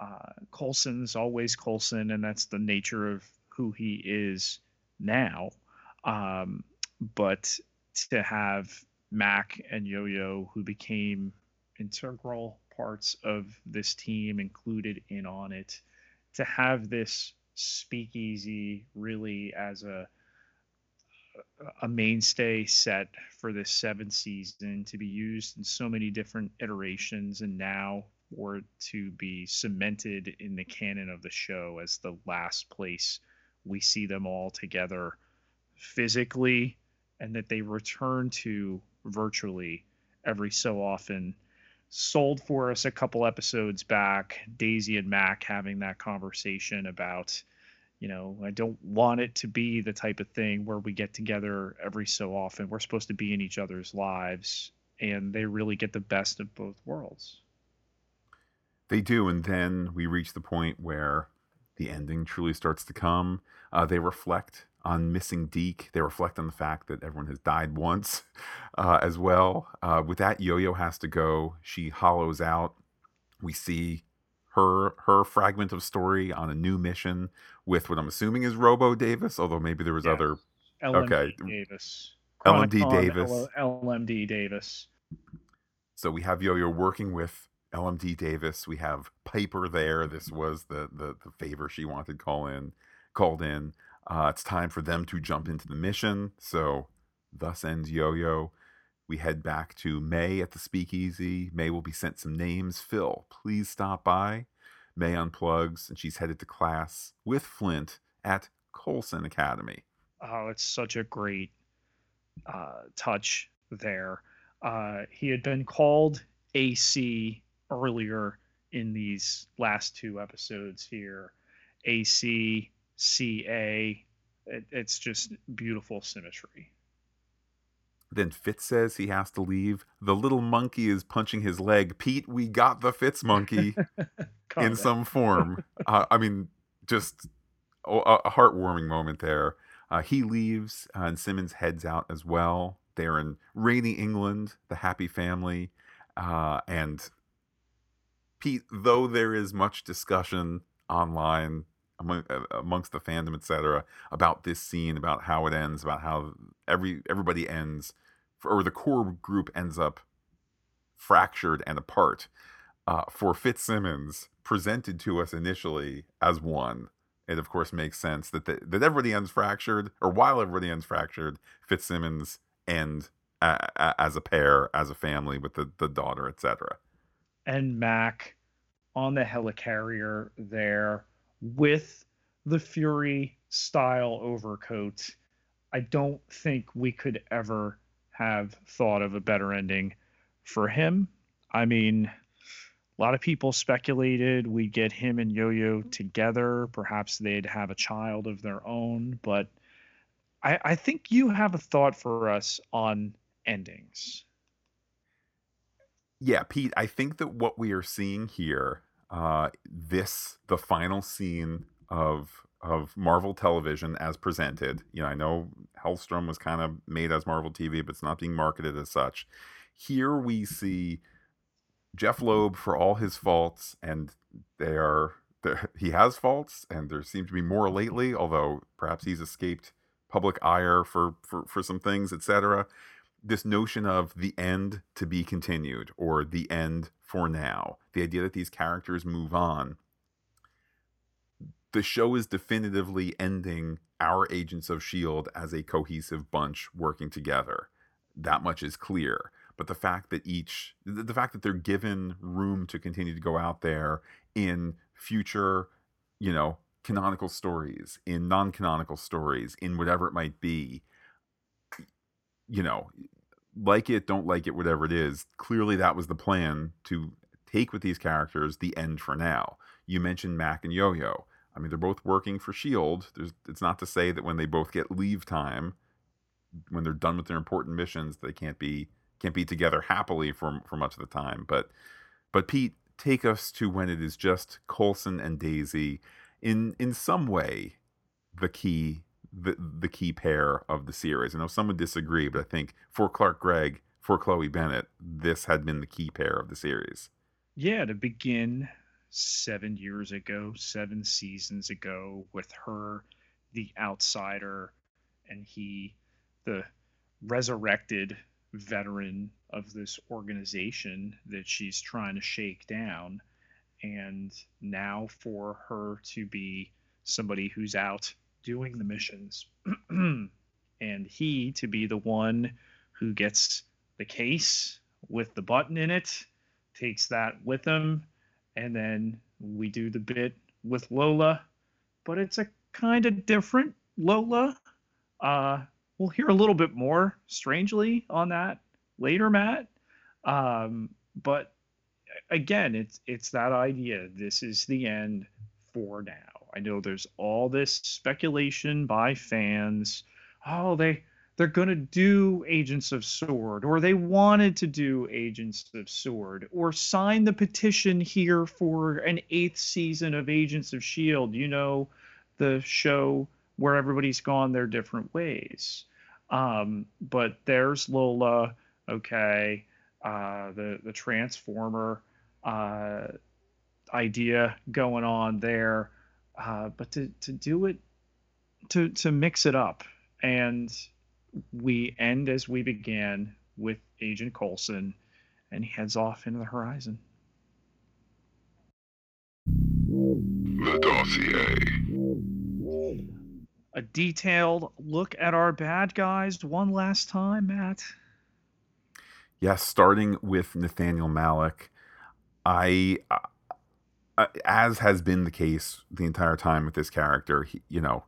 Speaker 2: Uh, Coulson's always Coulson, and that's the nature of who he is now. Um, but to have Mac and Yo-Yo, who became integral parts of this team included in on it. To have this speakeasy really as a a mainstay set for this seventh season to be used in so many different iterations and now for it to be cemented in the canon of the show as the last place we see them all together physically and that they return to virtually every so often sold for us a couple episodes back daisy and mac having that conversation about you know, I don't want it to be the type of thing where we get together every so often. We're supposed to be in each other's lives, and they really get the best of both worlds.
Speaker 1: They do, and then we reach the point where the ending truly starts to come. Uh, they reflect on missing Deke. They reflect on the fact that everyone has died once uh, as well. Uh, with that, Yo Yo has to go. She hollows out. We see her her fragment of story on a new mission with what I'm assuming is Robo Davis, although maybe there was yes. other.
Speaker 2: LMD okay, Davis.
Speaker 1: LMD Davis.
Speaker 2: LMD Davis.
Speaker 1: So we have Yo-Yo working with LMD Davis. We have Piper there. This was the the, the favor she wanted call in called in. Uh, it's time for them to jump into the mission. So thus ends Yo-Yo. We head back to May at the speakeasy. May will be sent some names. Phil, please stop by. May unplugs, and she's headed to class with Flint at Coulson Academy.
Speaker 2: Oh, it's such a great uh, touch there. Uh, he had been called AC earlier in these last two episodes here. AC, CA. It, it's just beautiful symmetry.
Speaker 1: Then Fitz says he has to leave. The little monkey is punching his leg. Pete, we got the Fitz monkey in some form. Uh, I mean, just a, a heartwarming moment there. Uh, he leaves, uh, and Simmons heads out as well. They're in rainy England, the happy family. Uh, and Pete, though there is much discussion online among, uh, amongst the fandom, etc., about this scene, about how it ends, about how every everybody ends or the core group ends up fractured and apart. Uh, for Fitzsimmons, presented to us initially as one, it of course makes sense that the, that everybody ends fractured, or while everybody ends fractured, Fitzsimmons end as a pair, as a family with the, the daughter, etc.
Speaker 2: And Mac on the helicarrier there with the Fury style overcoat. I don't think we could ever have thought of a better ending for him. I mean, a lot of people speculated we'd get him and Yo Yo together. Perhaps they'd have a child of their own. But I, I think you have a thought for us on endings.
Speaker 1: Yeah, Pete, I think that what we are seeing here, uh, this, the final scene of of Marvel television as presented. You know, I know Helstrom was kind of made as Marvel TV, but it's not being marketed as such. Here we see Jeph Loeb for all his faults, and they are he has faults, and there seem to be more lately. Although perhaps he's escaped public ire for for, for some things, etc. This notion of the end to be continued, or the end for now, the idea that these characters move on. The show is definitively ending our agents of shield as a cohesive bunch working together. That much is clear. But the fact that each the fact that they're given room to continue to go out there in future you know canonical stories in non-canonical stories in whatever it might be you know like it don't like it whatever it is clearly that was the plan to take with these characters the end for now you mentioned mac and yo-yo I mean, they're both working for Shield. There's, it's not to say that when they both get leave time, when they're done with their important missions, they can't be can't be together happily for for much of the time. But but Pete, take us to when it is just Coulson and Daisy, in in some way, the key the the key pair of the series. I know some would disagree, but I think for Clark Gregg, for Chloe Bennet, this had been the key pair of the series.
Speaker 2: Yeah, to begin seven years ago, seven seasons ago, with her, the outsider, and he, the resurrected veteran of this organization that she's trying to shake down. And now for her to be somebody who's out doing the missions, and he to be the one who gets the case with the button in it, takes that with him and then we do the bit with Lola, but it's a kind of different Lola. Uh, we'll hear a little bit more, strangely, on that later, Matt. Um, but again, it's it's that idea. This is the end for now. I know there's all this speculation by fans. Oh, they they're going to do Agents of Sword, or they wanted to do Agents of Sword, or sign the petition here for an eighth season of Agents of S.H.I.E.L.D., you know, the show where everybody's gone their different ways. Um, but there's Lola, okay, uh, the, the Transformer uh, idea going on there. Uh, but to, to do it, to, to mix it up and we end as we began with Agent coulson and he heads off into the horizon.
Speaker 3: The dossier.
Speaker 2: A detailed look at our bad guys one last time, Matt.
Speaker 1: Yes, starting with Nathaniel Malik. I, uh, as has been the case the entire time with this character, he, you know,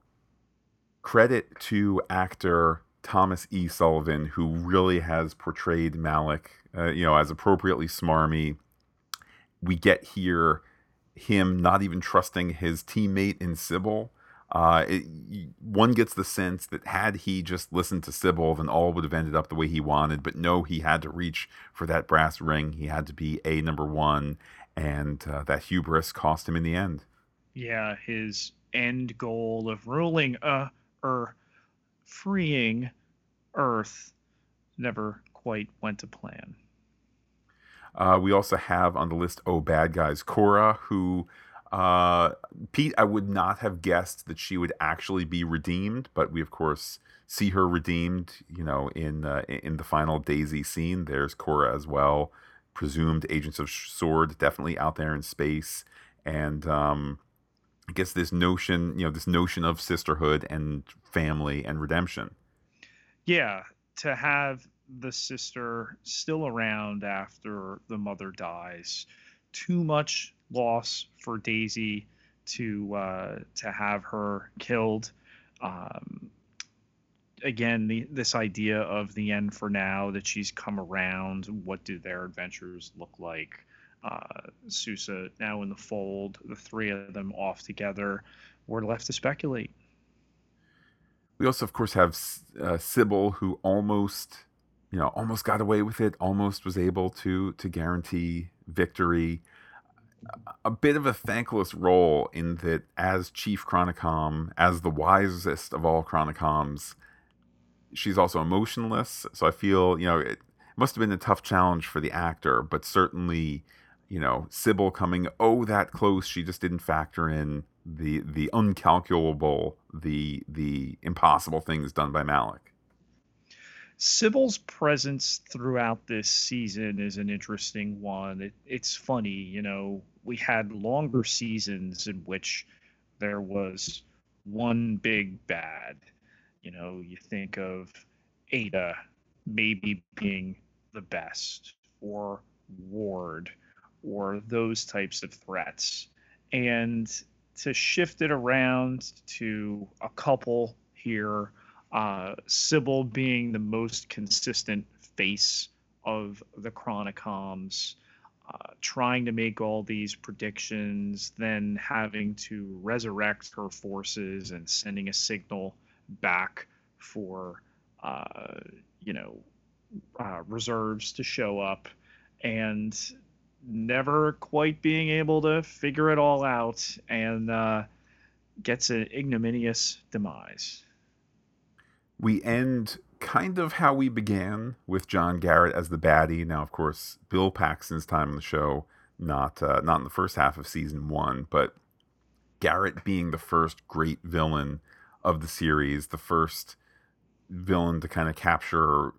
Speaker 1: credit to actor Thomas E. Sullivan, who really has portrayed Malik, uh, you know, as appropriately smarmy. We get here him not even trusting his teammate in Sybil. Uh, it, one gets the sense that had he just listened to Sybil, then all would have ended up the way he wanted. But no, he had to reach for that brass ring. He had to be a number one, and uh, that hubris cost him in the end.
Speaker 2: Yeah, his end goal of ruling uh or freeing Earth never quite went to plan.
Speaker 1: Uh, we also have on the list Oh Bad Guys Kora, who uh, Pete, I would not have guessed that she would actually be redeemed, but we of course see her redeemed. You know, in uh, in the final Daisy scene, there's Kora as well, presumed Agents of Sword, definitely out there in space, and um, I guess this notion, you know, this notion of sisterhood and family and redemption.
Speaker 2: Yeah, to have the sister still around after the mother dies, too much loss for Daisy to uh, to have her killed. Um, again, the, this idea of the end for now that she's come around. What do their adventures look like? Uh, Sousa now in the fold, the three of them off together. We're left to speculate.
Speaker 1: We also, of course, have uh, Sybil, who almost, you know, almost got away with it. Almost was able to to guarantee victory. A bit of a thankless role in that, as chief chronicom, as the wisest of all chronicoms, she's also emotionless. So I feel, you know, it must have been a tough challenge for the actor, but certainly you know, Sybil coming oh that close, she just didn't factor in the the uncalculable, the the impossible things done by Malik.
Speaker 2: Sybil's presence throughout this season is an interesting one. It, it's funny, you know, we had longer seasons in which there was one big bad. You know, you think of Ada maybe being the best, or Ward, or those types of threats. And to shift it around to a couple here, uh, Sybil being the most consistent face of the Chronicoms, uh, trying to make all these predictions, then having to resurrect her forces and sending a signal back for, uh, you know, uh, reserves to show up. And never quite being able to figure it all out and uh, gets an ignominious demise.
Speaker 1: We end kind of how we began with John Garrett as the baddie. Now, of course, Bill Paxton's time on the show, not uh, not in the first half of season one, but Garrett being the first great villain of the series, the first villain to kind of capture,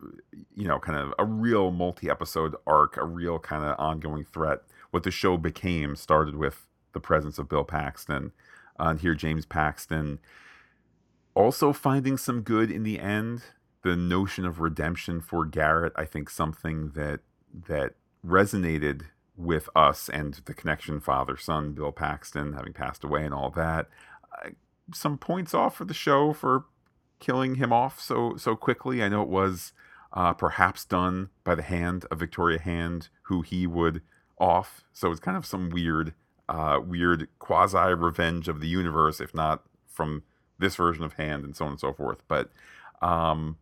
Speaker 1: you know, kind of a real multi episode arc, a real kind of ongoing threat. What the show became started with the presence of Bill Paxton. Uh, and here, James Paxton also finding some good in the end. The notion of redemption for Garrett, I think, something that that resonated with us and the connection father son Bill Paxton having passed away and all that. Some points off for the show for killing him off so so quickly. I know it was uh, perhaps done by the hand of Victoria Hand, who he would off. So it's kind of some weird uh, weird quasi revenge of the universe, if not from this version of Hand and so on and so forth. But um,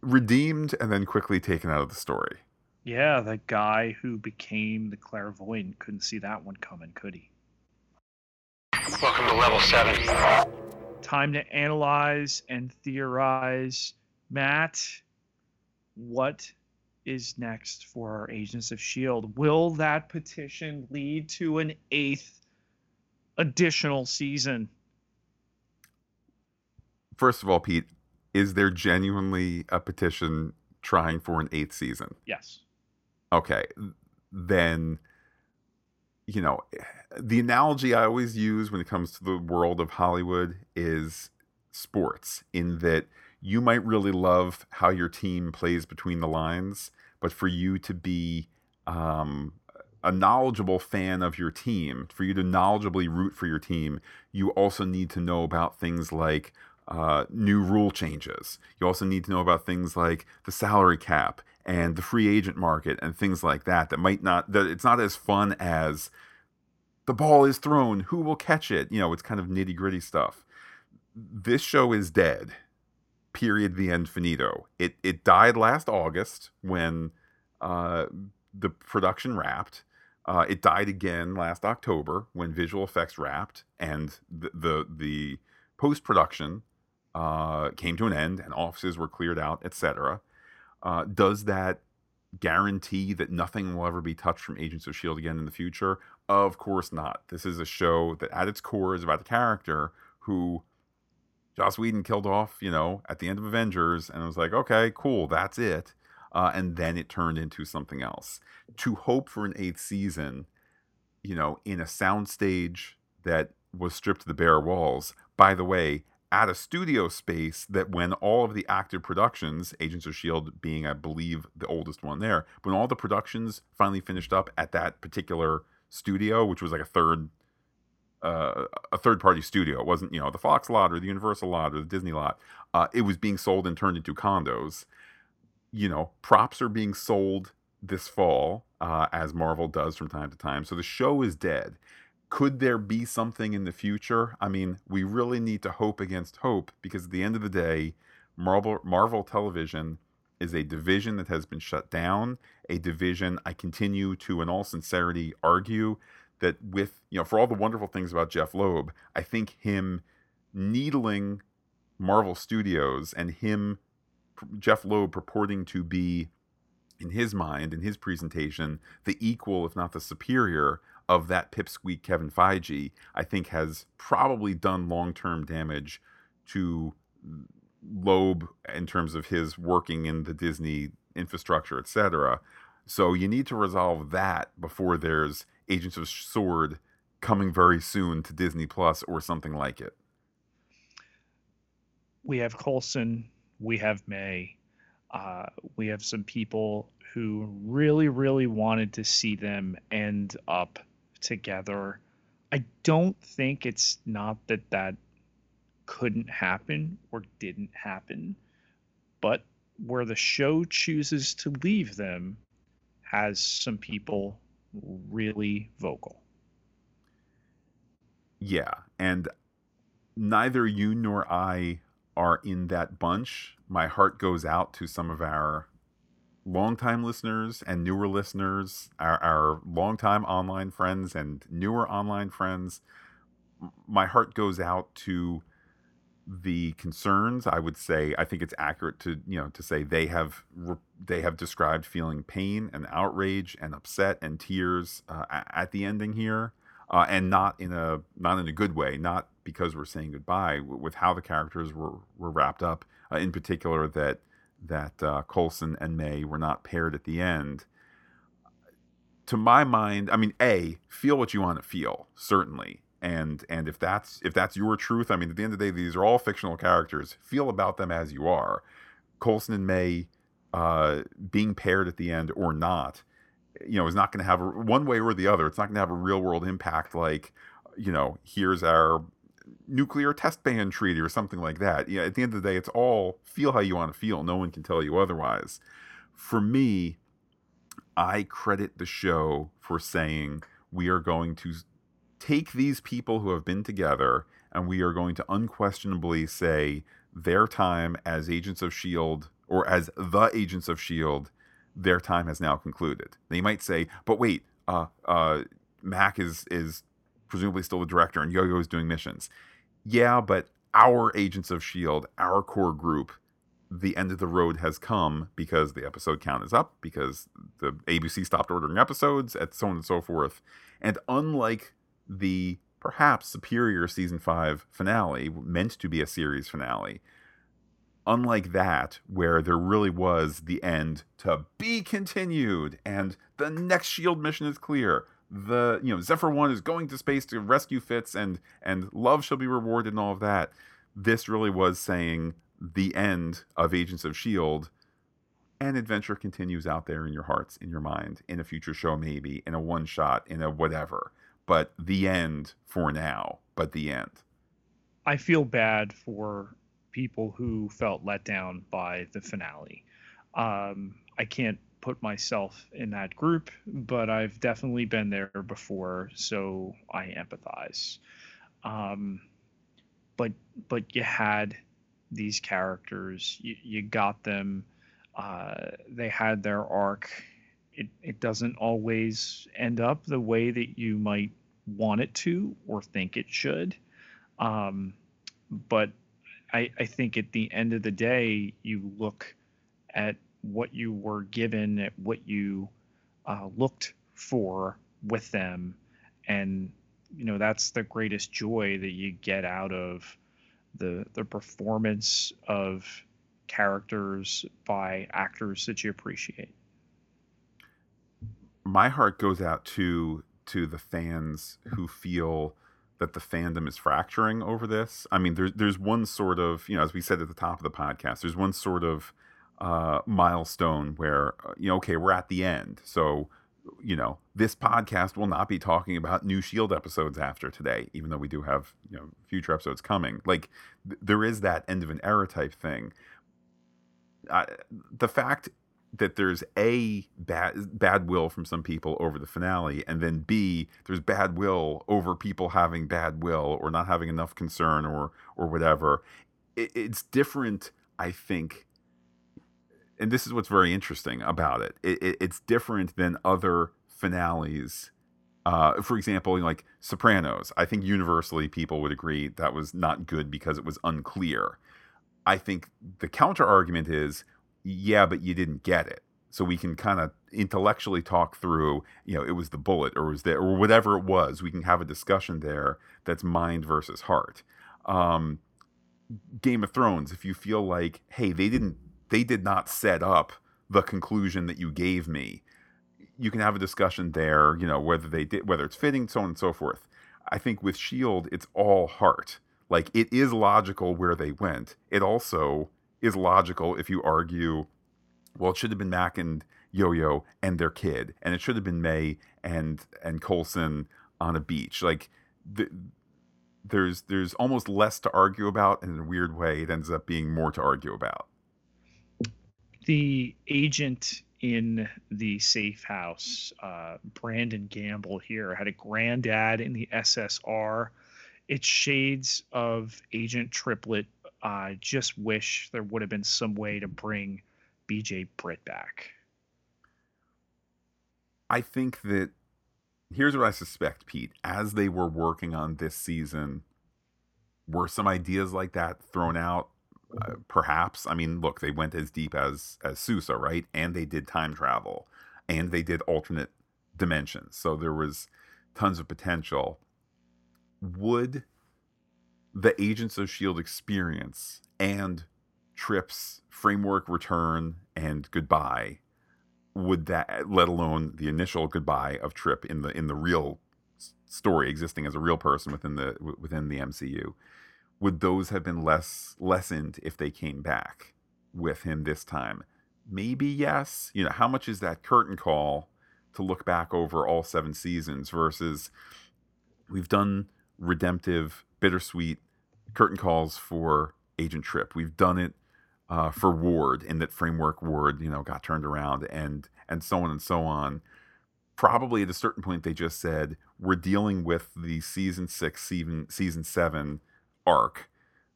Speaker 1: redeemed and then quickly taken out of the story.
Speaker 2: Yeah, the guy who became the clairvoyant couldn't see that one coming, could he?
Speaker 4: Welcome to level 7.
Speaker 2: Time to analyze and theorize. Matt, what is next for our Agents of S.H.I.E.L.D.? Will that petition lead to an eighth additional season?
Speaker 1: First of all, Pete, is there genuinely a petition trying for an eighth season?
Speaker 2: Yes.
Speaker 1: Okay. Then, you know, the analogy I always use when it comes to the world of Hollywood is sports, in that you might really love how your team plays between the lines, but for you to be um, a knowledgeable fan of your team, for you to knowledgeably root for your team, you also need to know about things like uh, new rule changes. You also need to know about things like the salary cap and the free agent market and things like that. That might not that it's not as fun as the ball is thrown. Who will catch it? You know, it's kind of nitty gritty stuff. This show is dead. Period. The end. Finito. It it died last August when uh, the production wrapped. Uh, it died again last October when visual effects wrapped and the the, the post production uh, came to an end and offices were cleared out, etc. Uh, does that guarantee that nothing will ever be touched from Agents of S.H.I.E.L.D. again in the future? Of course not. This is a show that at its core is about the character who Joss Whedon killed off, you know, at the end of Avengers, and it was like, okay, cool, that's it. Uh, and then it turned into something else. To hope for an eighth season, you know, in a soundstage that was stripped to the bare walls. By the way, at a studio space that when all of the active productions, Agents of S.H.I.E.L.D. being, I believe, the oldest one there, when all the productions finally finished up at that particular studio, which was like a third. Uh, a third party studio. It wasn't, you know, the Fox lot or the Universal lot or the Disney lot. Uh, it was being sold and turned into condos. You know, props are being sold this fall, uh, as Marvel does from time to time. So the show is dead could there be something in the future? I mean, we really need to hope against hope because at the end of the day, Marvel Marvel Television is a division that has been shut down, a division I continue to in all sincerity argue that with, you know, for all the wonderful things about Jeph Loeb, I think him needling Marvel Studios and him Jeph Loeb purporting to be in his mind in his presentation the equal if not the superior of that pipsqueak Kevin Feige, I think has probably done long term damage to Loeb in terms of his working in the Disney infrastructure, etc. So you need to resolve that before there's Agents of Sword coming very soon to Disney Plus or something like it.
Speaker 2: We have Coulson, we have May, uh, we have some people who really, really wanted to see them end up together. I don't think it's not that that couldn't happen or didn't happen, but where the show chooses to leave them has some people really vocal.
Speaker 1: Yeah, and neither you nor I are in that bunch. My heart goes out to some of our longtime listeners and newer listeners, our, our longtime online friends and newer online friends, my heart goes out to the concerns. I would say I think it's accurate to you know to say they have they have described feeling pain and outrage and upset and tears uh, at the ending here, uh, and not in a not in a good way. Not because we're saying goodbye with how the characters were were wrapped up. Uh, in particular, that that uh, Coulson and May were not paired at the end. To my mind, I mean, a feel what you want to feel, certainly, and and if that's if that's your truth, I mean, at the end of the day, these are all fictional characters. Feel about them as you are. Coulson and May uh, being paired at the end or not, you know, is not going to have a, one way or the other. It's not going to have a real world impact like, you know, here's our nuclear test ban treaty or something like that. Yeah, at the end of the day, it's all feel how you want to feel. No one can tell you otherwise. For me, I credit the show for saying we are going to take these people who have been together and we are going to unquestionably say their time as agents of shield or as the agents of shield their time has now concluded they might say but wait uh uh mac is is presumably still the director and yo-yo is doing missions. Yeah but our agents of shield our core group the end of the road has come because the episode count is up because the abc stopped ordering episodes and so on and so forth. And unlike the perhaps superior season 5 finale meant to be a series finale unlike that where there really was the end to be continued and the next shield mission is clear the you know zephyr 1 is going to space to rescue fitz and and love shall be rewarded and all of that. This really was saying the end of agents of shield and adventure continues out there in your hearts in your mind in a future show maybe in a one shot in a whatever. But the end for now but the end.
Speaker 2: I feel bad for people who felt let down by the finale. Um, I can't put myself in that group, but I've definitely been there before, so I empathize. Um, but but you had these characters, you, you got them, uh, they had their arc. It it doesn't always end up the way that you might want it to or think it should. Um, but I, I think at the end of the day, you look at what you were given, what you uh, looked for with them, and you know that's the greatest joy that you get out of the the performance of characters by actors that you appreciate.
Speaker 1: my heart goes out to to the fans who feel that the fandom is fracturing over this. I mean, there's there's one sort of you know, as we said at the top of the podcast, there's one sort of uh, milestone where uh, you know, okay, we're at the end, so you know, this podcast will not be talking about new Shield episodes after today, even though we do have you know future episodes coming. Like th- there is that end of an era type thing. The fact that there's a bad bad will from some people over the finale and then b there's bad will over people having bad will or not having enough concern or or whatever it, it's different i think and this is what's very interesting about it, it, it it's different than other finales uh, for example, like Sopranos, I think universally people would agree that was not good because it was unclear. I think the counter argument is yeah, but you didn't get it. So we can kind of intellectually talk through, you know, it was the bullet or was there or whatever it was. We can have a discussion there that's mind versus heart. Um, Game of Thrones, if you feel like, hey, they didn't, they did not set up the conclusion that you gave me, you can have a discussion there, you know, whether they did, whether it's fitting, so on and so forth. I think with Shield, it's all heart. Like it is logical where they went. It also is logical if you argue, well, it should have been Mac and Yo-Yo and their kid, and it should have been May and and Coulson on a beach. Like th- there's there's almost less to argue about, and in a weird way, it ends up being more to argue about.
Speaker 2: The agent in the safe house, uh, Brandon Gamble here, had a granddad in the SSR. It's shades of Agent Triplet. I just wish there would have been some way to bring BJ Britt back.
Speaker 1: I think that here's what I suspect, Pete. As they were working on this season, were some ideas like that thrown out? Uh, perhaps. I mean, look, they went as deep as as Sousa, right? And they did time travel, and they did alternate dimensions. So there was tons of potential. Would the Agents of Shield experience and Trip's framework return and goodbye would that let alone the initial goodbye of Trip in the in the real story existing as a real person within the within the MCU would those have been less lessened if they came back with him this time? Maybe yes. You know how much is that curtain call to look back over all seven seasons versus we've done redemptive bittersweet curtain calls for agent trip we've done it uh, for Ward in that framework Ward, you know, got turned around and and so on and so on. probably at a certain point they just said we're dealing with the season six, season season seven arc.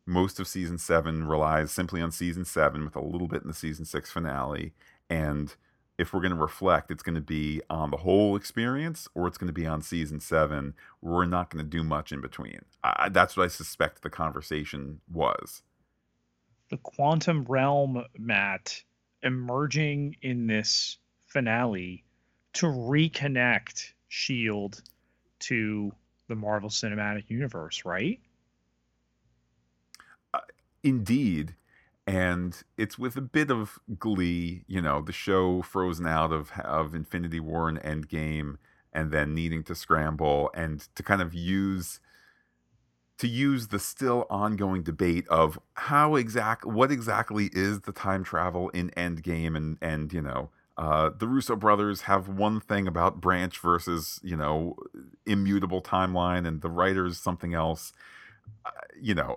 Speaker 1: Most of season seven relies simply on season seven, with a little bit in the season six finale. And if we're going to reflect, it's going to be on the whole experience, or it's going to be on season seven. We're not going to do much in between. I, that's what I suspect the conversation was.
Speaker 2: The quantum realm, Matt, emerging in this finale to reconnect Shield to the Marvel Cinematic Universe, right?
Speaker 1: Indeed. And it's with a bit of glee, you know, the show frozen out of of Infinity War and Endgame, and then needing to scramble and to kind of use to use the still ongoing debate of how exact what exactly is the time travel in Endgame and and you know uh, the Russo brothers have one thing about branch versus you know immutable timeline, and the writers something else. Uh, you know,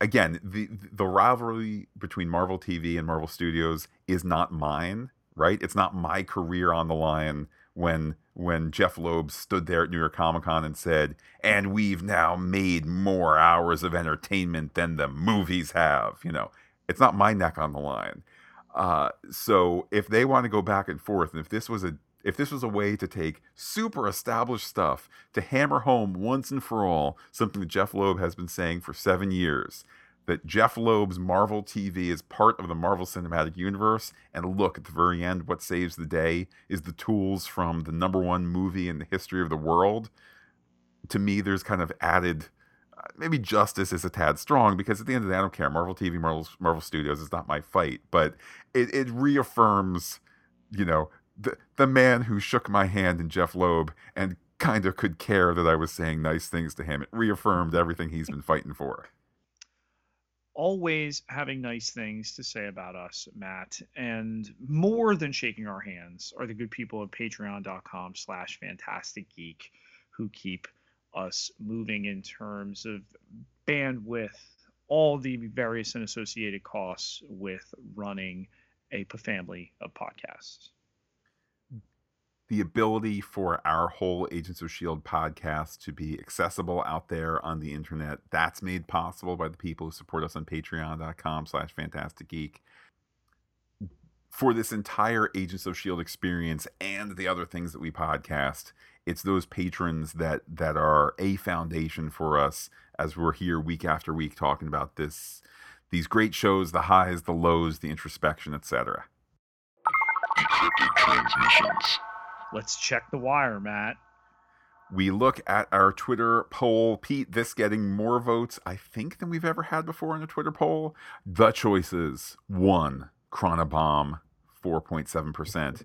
Speaker 1: again, the the rivalry between Marvel TV and Marvel Studios is not mine, right? It's not my career on the line when when Jeph Loeb stood there at New York Comic Con and said, "And we've now made more hours of entertainment than the movies have." You know, it's not my neck on the line. Uh, so if they want to go back and forth, and if this was a if this was a way to take super established stuff to hammer home once and for all something that Jeph Loeb has been saying for seven years, that Jeph Loeb's Marvel TV is part of the Marvel Cinematic Universe, and look at the very end, what saves the day is the tools from the number one movie in the history of the world. To me, there's kind of added uh, maybe justice is a tad strong because at the end of the day, I don't care. Marvel TV, Marvel, Marvel Studios is not my fight, but it, it reaffirms, you know, the, the man who shook my hand in Jeph Loeb and kind of could care that I was saying nice things to him. It reaffirmed everything he's been fighting for.
Speaker 2: Always having nice things to say about us, Matt, and more than shaking our hands are the good people at patreon.com slash Phantastic Geek who keep – us moving in terms of bandwidth, all the various and associated costs with running a family of podcasts.
Speaker 1: The ability for our whole Agents of S.H.I.E.L.D. podcast to be accessible out there on the internet, that's made possible by the people who support us on patreon.com slash Phantastic Geek for this entire Agents of Shield experience and the other things that we podcast, it's those patrons that that are a foundation for us as we're here week after week talking about this these great shows, the highs, the lows, the introspection, etc.
Speaker 3: Encrypted transmissions.
Speaker 2: Let's check the wire, Matt.
Speaker 1: We look at our Twitter poll. Pete, this getting more votes, I think, than we've ever had before in a Twitter poll. The choices one, Chronobomb, 4.7%.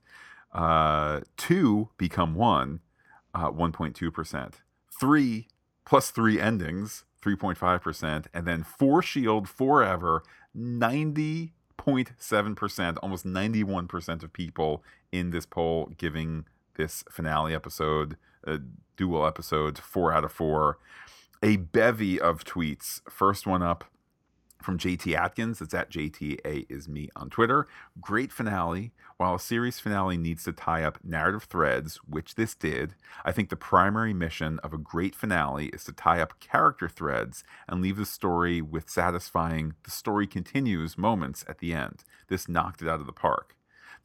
Speaker 1: Uh, two become one, uh, 1.2%. Three plus three endings, 3.5%. And then four shield forever, 90.7%, almost 91% of people in this poll giving this finale episode, uh, dual episodes, four out of four. A bevy of tweets. First one up from JT Atkins. It's at JTA is me on Twitter. Great finale. While a series finale needs to tie up narrative threads, which this did, I think the primary mission of a great finale is to tie up character threads and leave the story with satisfying the story continues moments at the end. This knocked it out of the park.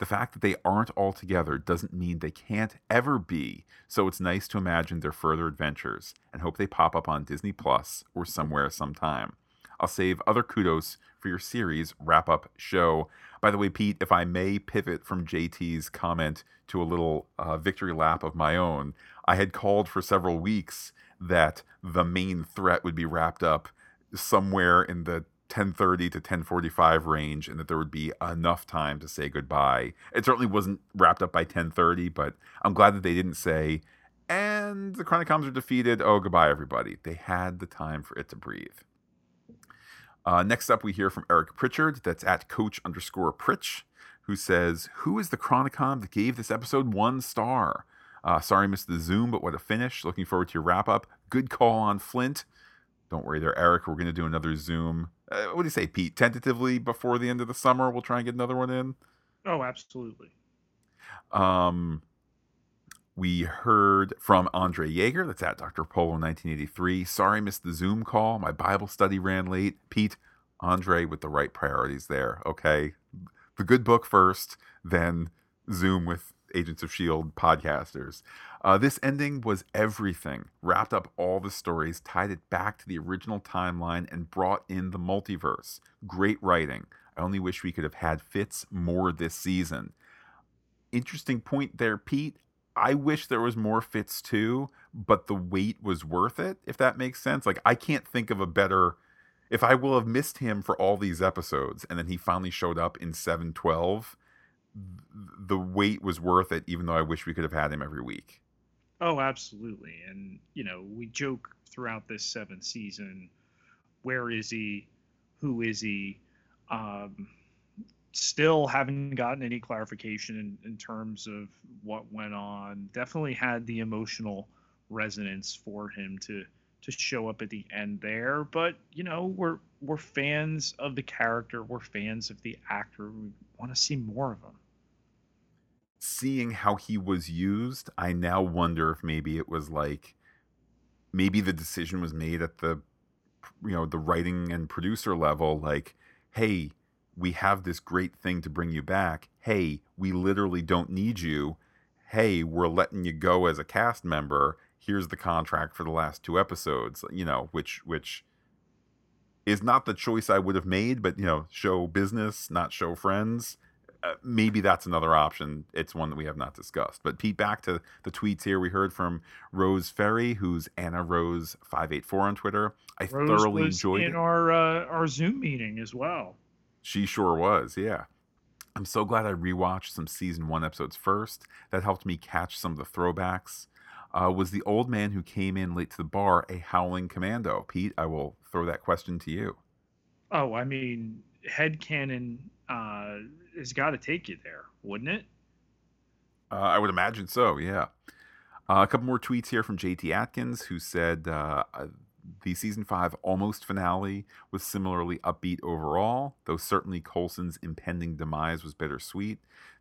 Speaker 1: The fact that they aren't all together doesn't mean they can't ever be, so it's nice to imagine their further adventures and hope they pop up on Disney Plus or somewhere sometime. I'll save other kudos for your series wrap up show. By the way, Pete, if I may pivot from JT's comment to a little uh, victory lap of my own, I had called for several weeks that the main threat would be wrapped up somewhere in the 10:30 to 10:45 range and that there would be enough time to say goodbye. It certainly wasn't wrapped up by 10:30, but I'm glad that they didn't say and the Chronicoms are defeated. Oh, goodbye everybody. They had the time for it to breathe. Uh, next up, we hear from Eric Pritchard. That's at coach underscore Pritch, who says, Who is the Chronicom that gave this episode one star? Uh, sorry, missed the Zoom, but what a finish. Looking forward to your wrap up. Good call on Flint. Don't worry there, Eric. We're going to do another Zoom. Uh, what do you say, Pete? Tentatively before the end of the summer, we'll try and get another one in.
Speaker 2: Oh, absolutely.
Speaker 1: Um, We heard from Andre Jaeger, that's at Dr. Polo 1983. Sorry, missed the Zoom call. My Bible study ran late. Pete, Andre with the right priorities there. Okay. The good book first, then Zoom with Agents of S.H.I.E.L.D. podcasters. Uh, this ending was everything, wrapped up all the stories, tied it back to the original timeline, and brought in the multiverse. Great writing. I only wish we could have had Fitz more this season. Interesting point there, Pete. I wish there was more Fitz too, but the wait was worth it, if that makes sense. Like, I can't think of a better. If I will have missed him for all these episodes and then he finally showed up in 712, the wait was worth it, even though I wish we could have had him every week.
Speaker 2: Oh, absolutely. And, you know, we joke throughout this seventh season where is he? Who is he? Um, still haven't gotten any clarification in, in terms of what went on. Definitely had the emotional resonance for him to to show up at the end there. But you know, we're we're fans of the character. We're fans of the actor. We want to see more of him.
Speaker 1: Seeing how he was used, I now wonder if maybe it was like maybe the decision was made at the you know the writing and producer level like hey we have this great thing to bring you back. Hey we literally don't need you. Hey we're letting you go as a cast member. Here's the contract for the last two episodes you know which which is not the choice i would have made but you know show business not show friends uh, maybe that's another option it's one that we have not discussed but pete back to the tweets here we heard from rose ferry who's anna rose 584 on twitter i
Speaker 2: Rose
Speaker 1: thoroughly enjoyed
Speaker 2: in
Speaker 1: it
Speaker 2: our uh, our Zoom meeting as well.
Speaker 1: she sure was, yeah. I'm so glad I rewatched some season one episodes first. That helped me catch some of the throwbacks. Uh, was the old man who came in late to the bar a howling commando? Pete, I will throw that question to you.
Speaker 2: Oh, I mean, headcanon uh, has got to take you there, wouldn't it?
Speaker 1: Uh, I would imagine so, yeah. Uh, a couple more tweets here from JT Atkins, who said uh, uh, the season five almost finale was similarly upbeat overall, though certainly Coulson's impending demise was bittersweet.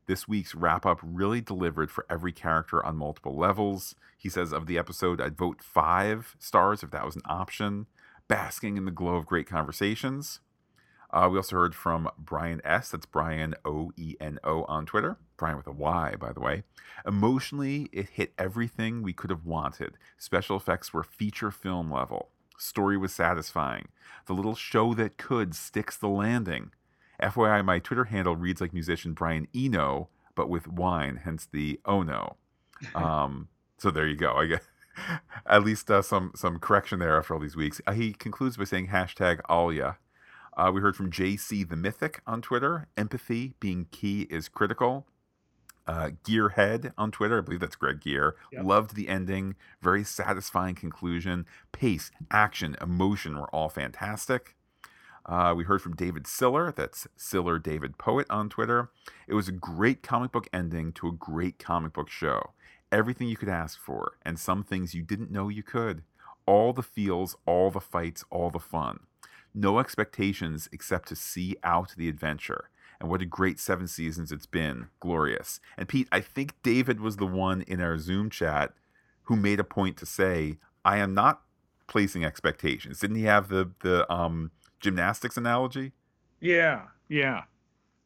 Speaker 1: This week's wrap up really delivered for every character on multiple levels. He says of the episode, I'd vote five stars if that was an option, basking in the glow of great conversations. Uh, we also heard from Brian S. That's Brian O E N O on Twitter. Brian with a Y, by the way. Emotionally, it hit everything we could have wanted. Special effects were feature film level. Story was satisfying. The little show that could sticks the landing. FYI, my Twitter handle reads like musician Brian Eno, but with wine, hence the oh no. Um, so there you go. I guess at least uh, some some correction there after all these weeks. Uh, he concludes by saying hashtag Alya. Uh, we heard from JC the Mythic on Twitter. Empathy being key is critical. Uh, Gearhead on Twitter, I believe that's Greg Gear.
Speaker 2: Yep.
Speaker 1: Loved the ending. Very satisfying conclusion. Pace, action, emotion were all fantastic. Uh, we heard from David Siller. That's Siller David Poet on Twitter. It was a great comic book ending to a great comic book show. Everything you could ask for, and some things you didn't know you could. All the feels, all the fights, all the fun. No expectations except to see out the adventure. And what a great seven seasons it's been. Glorious. And Pete, I think David was the one in our Zoom chat who made a point to say, I am not placing expectations. Didn't he have the the um gymnastics analogy?
Speaker 2: Yeah, yeah.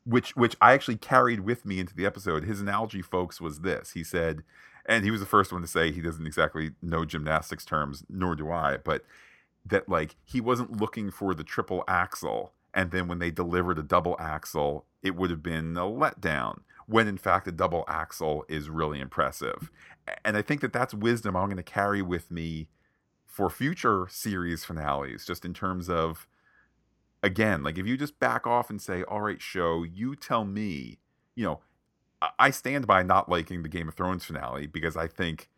Speaker 1: which which I actually carried with me into the episode. His analogy, folks, was this. He said, and he was the first one to say he doesn't exactly know gymnastics terms, nor do I, but that like he wasn't looking for the triple axel, and then when they delivered a double axel, it would have been a letdown. When in fact, a double axel is really impressive, and I think that that's wisdom I'm going to carry with me for future series finales, just in terms of again, like if you just back off and say, "All right, show, you tell me," you know, I- stand by not liking the Game of Thrones finale because I think,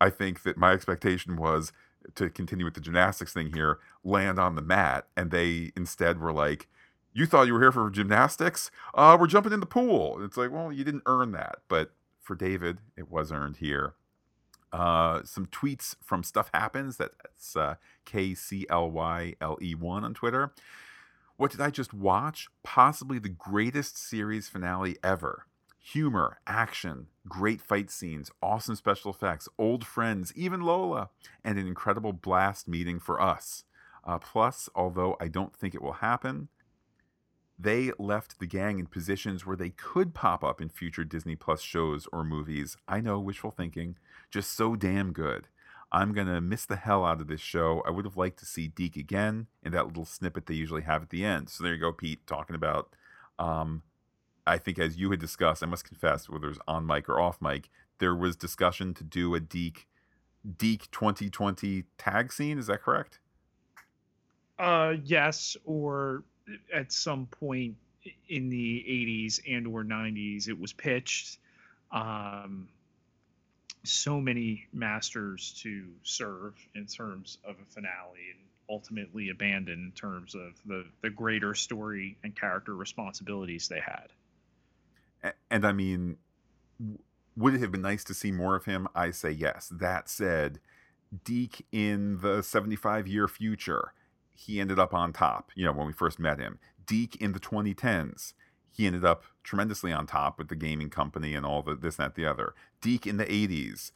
Speaker 1: I think that my expectation was to continue with the gymnastics thing here, land on the mat, and they instead were like, "You thought you were here for gymnastics? Uh, we're jumping in the pool." It's like, well, you didn't earn that, but for David, it was earned here. Uh, some tweets from Stuff Happens. That's uh, K C L Y L E 1 on Twitter. What did I just watch? Possibly the greatest series finale ever. Humor, action, great fight scenes, awesome special effects, old friends, even Lola, and an incredible blast meeting for us. Uh, plus, although I don't think it will happen, they left the gang in positions where they could pop up in future Disney Plus shows or movies. I know, wishful thinking, just so damn good. I'm going to miss the hell out of this show. I would have liked to see Deke again in that little snippet they usually have at the end. So there you go, Pete, talking about, um, I think as you had discussed, I must confess, whether it was on mic or off mic, there was discussion to do a Deke, Deke 2020 tag scene. Is that correct?
Speaker 2: Uh, yes, or at some point in the 80s and or 90s it was pitched um, so many masters to serve in terms of a finale and ultimately abandoned in terms of the the greater story and character responsibilities they had
Speaker 1: And I mean, would it have been nice to see more of him? I say yes. That said, Deke in the 75 year future, he ended up on top, you know, when we first met him. Deke in the 2010s, he ended up tremendously on top with the gaming company and all the this, that, the other. Deke in the 80s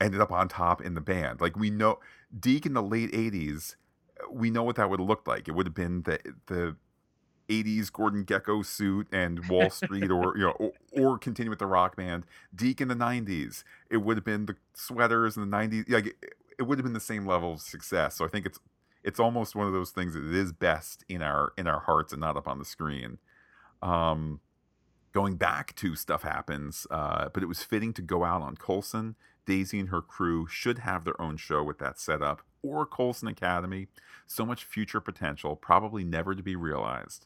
Speaker 1: ended up on top in the band. Like we know Deke in the late 80s, we know what that would have looked like. It would have been the the 80s Gordon Gekko suit and Wall Street or you know or, or continue with the rock band. Deke in the 90s, it would have been the sweaters in the 90s. Like it, it would have been the same level of success. So I think it's it's almost one of those things that it is best in our in our hearts and not up on the screen. Um going back to stuff happens, uh, but it was fitting to go out on Coulson. Daisy and her crew should have their own show with that setup, or Coulson Academy. So much future potential, probably never to be realized.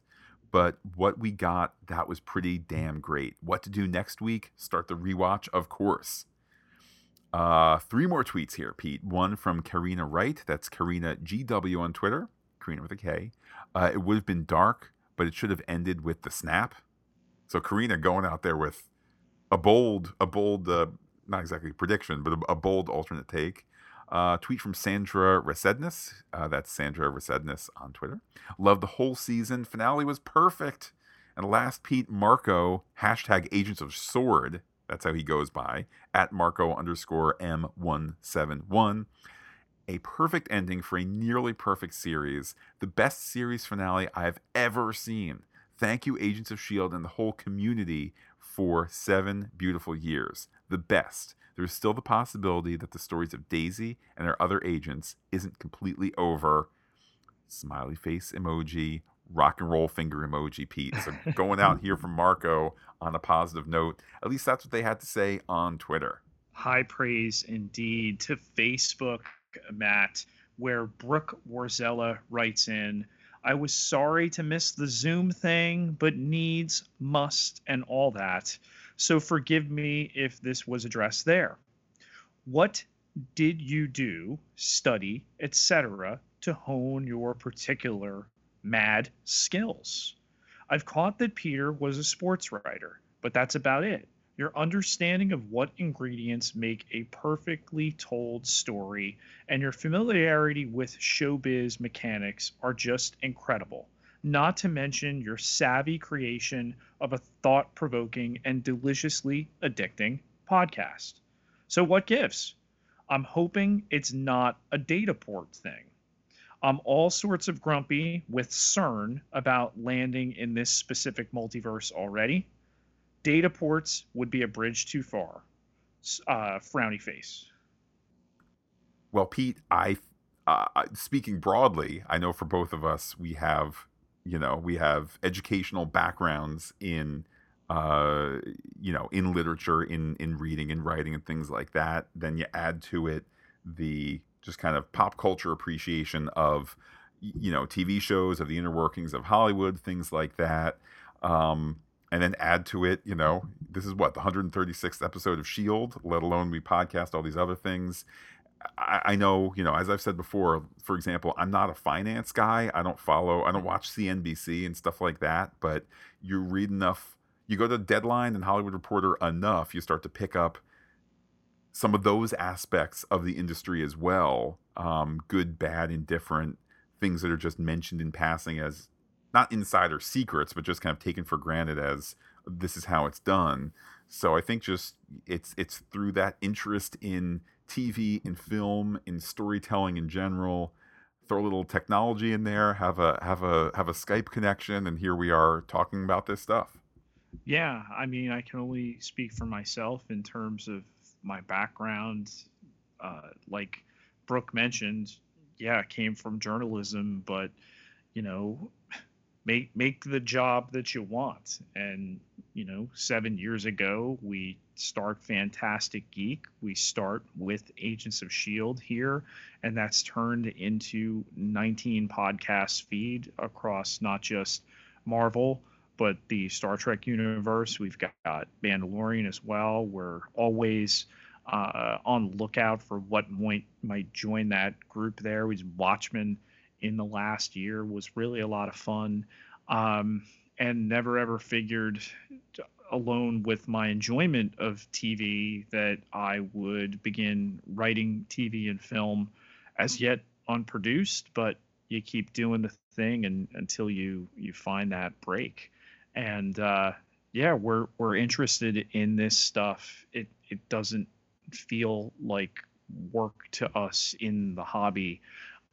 Speaker 1: But what we got, that was pretty damn great. What to do next week? Start the rewatch, of course. Uh, three more tweets here, Pete. One from Karina Wright. That's Karina GW on Twitter. Karina with a K. Uh, it would have been dark, but it should have ended with the snap. So Karina going out there with a bold, a bold, uh, not exactly prediction, but a, a bold alternate take. Uh, tweet from Sandra Resednis. Uh, that's Sandra Resednis on Twitter. Love the whole season. Finale was perfect. And last, Pete Marco, hashtag Agents of Sword. That's how he goes by, at Marco underscore M171. A perfect ending for a nearly perfect series. The best series finale I've ever seen. Thank you, Agents of S.H.I.E.L.D. and the whole community for seven beautiful years. The best. There is still the possibility that the stories of Daisy and her other agents isn't completely over. Smiley face emoji, rock and roll finger emoji, Pete. So going out here from Marco on a positive note. At least that's what they had to say on Twitter.
Speaker 2: high praise indeed to Facebook, Matt, where Brooke Warzella writes in, I was sorry to miss the Zoom thing, but needs, must, and all that. So forgive me if this was addressed there. What did you do, study, etc., to hone your particular mad skills? I've caught that Peter was a sports writer, but that's about it. Your understanding of what ingredients make a perfectly told story and your familiarity with showbiz mechanics are just incredible. Not to mention your savvy creation of a thought provoking and deliciously addicting podcast. So, what gives? I'm hoping it's not a data port thing. I'm all sorts of grumpy with CERN about landing in this specific multiverse already. Data ports would be a bridge too far. Uh, frowny face.
Speaker 1: Well, Pete, I uh, speaking broadly, I know for both of us, we have you know we have educational backgrounds in uh, you know in literature, in in reading and writing and things like that. Then you add to it the just kind of pop culture appreciation of you know TV shows, of the inner workings of Hollywood, things like that. Um, and then add to it, you know, this is what the 136th episode of Shield. Let alone we podcast all these other things. I, I know, you know, as I've said before, for example, I'm not a finance guy. I don't follow, I don't watch CNBC and stuff like that. But you read enough, you go to Deadline and Hollywood Reporter enough, you start to pick up some of those aspects of the industry as well um, good, bad, indifferent things that are just mentioned in passing as not insider secrets, but just kind of taken for granted as this is how it's done. So I think just it's it's through that interest in TV, in film, in storytelling in general. Throw a little technology in there, have a have a have a Skype connection, and here we are talking about this stuff.
Speaker 2: Yeah, I mean, I can only speak for myself in terms of my background. Uh, like Brooke mentioned, yeah, came from journalism, but you know, make make the job that you want. And you know, seven years ago, we start Phantastic Geek. We start with Agents of Shield here, and that's turned into 19 podcast feed across not just Marvel but the Star Trek universe. We've got Mandalorian as well. We're always uh, on lookout for what might might join that group there. We Watchmen in the last year was really a lot of fun, um, and never ever figured alone with my enjoyment of TV that I would begin writing TV and film as yet unproduced, but you keep doing the thing and until you you find that break and uh, yeah, we're we're interested in this stuff. It it doesn't feel like work to us in the hobby.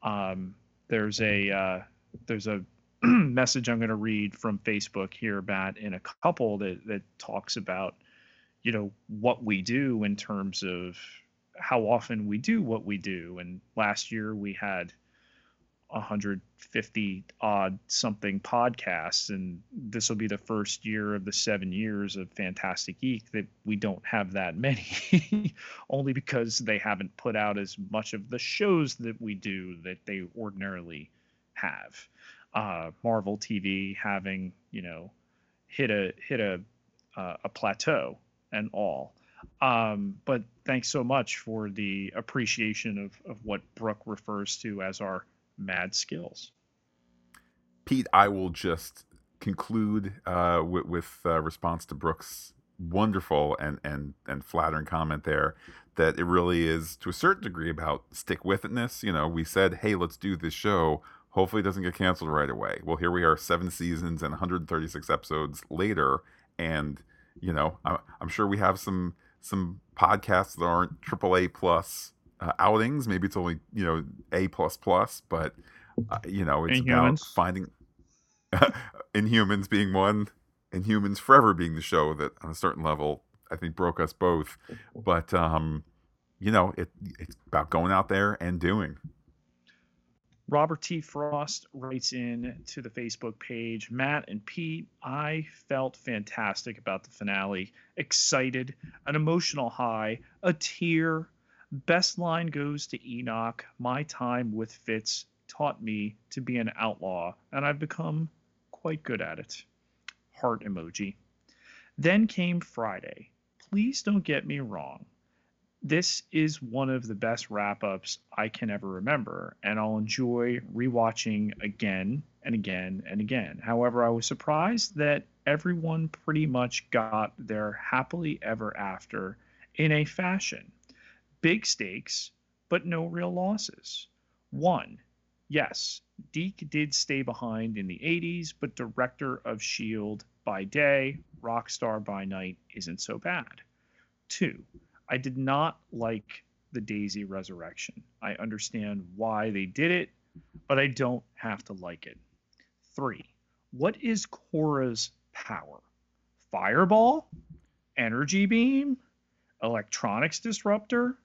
Speaker 2: Um, there's a uh, there's a message I'm going to read from Facebook here, Matt, in a couple that that talks about you know what we do in terms of how often we do what we do. And last year we had 150 odd something podcasts and this will be the first year of the seven years of Phantastic Geek that we don't have that many only because they haven't put out as much of the shows that we do that they ordinarily have. Uh, marvel tv having you know hit a hit a uh, a plateau and all. Um, but thanks so much for the appreciation of, of what brooke refers to as our mad skills.
Speaker 1: Pete, I will just conclude uh, with, with uh, response to Brooks' wonderful and, and, and flattering comment there that it really is to a certain degree about stick with itness. You know, we said, hey, let's do this show. Hopefully, it doesn't get canceled right away. Well, here we are, seven seasons and 136 episodes later, and you know, I, I'm sure we have some some podcasts that aren't AAA plus uh, outings. Maybe it's only you know A plus plus, but uh, you know it's Inhumans. about finding Inhumans being one, Inhumans Forever being the show that on a certain level I think broke us both. But um, you know it it's about going out there and doing.
Speaker 2: Robert T. Frost writes in to the Facebook page Matt and Pete, I felt fantastic about the finale. Excited, an emotional high, a tear, Best line goes to Enoch. My time with Fitz taught me to be an outlaw, and I've become quite good at it. Heart emoji. Then came Friday. Please don't get me wrong. This is one of the best wrap ups I can ever remember, and I'll enjoy rewatching again and again and again. However, I was surprised that everyone pretty much got their happily ever after in a fashion big stakes, but no real losses. One, yes, Deke did stay behind in the 80s, but director of S.H.I.E.L.D. by day, Rockstar by night isn't so bad. Two, I did not like the Daisy resurrection. I understand why they did it, but I don't have to like it. Three, what is Kora's power? Fireball? Energy beam? Electronics disruptor?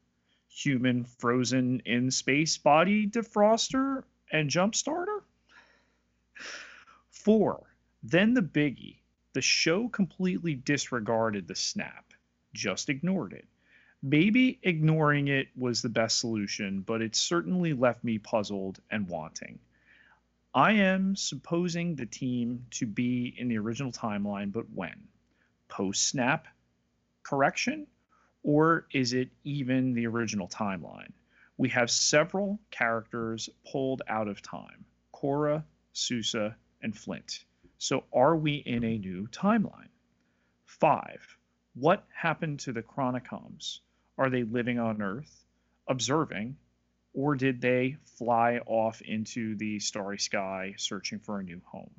Speaker 2: Human frozen in space body defroster and jump starter. Four, then the biggie. The show completely disregarded the snap, just ignored it. Maybe ignoring it was the best solution, but it certainly left me puzzled and wanting. I am supposing the team to be in the original timeline, but when? Post snap correction? Or is it even the original timeline? We have several characters pulled out of time Kora, Sousa, and Flint. So are we in a new timeline? Five, what happened to the Chronicoms? Are they living on Earth, observing, or did they fly off into the starry sky searching for a new home?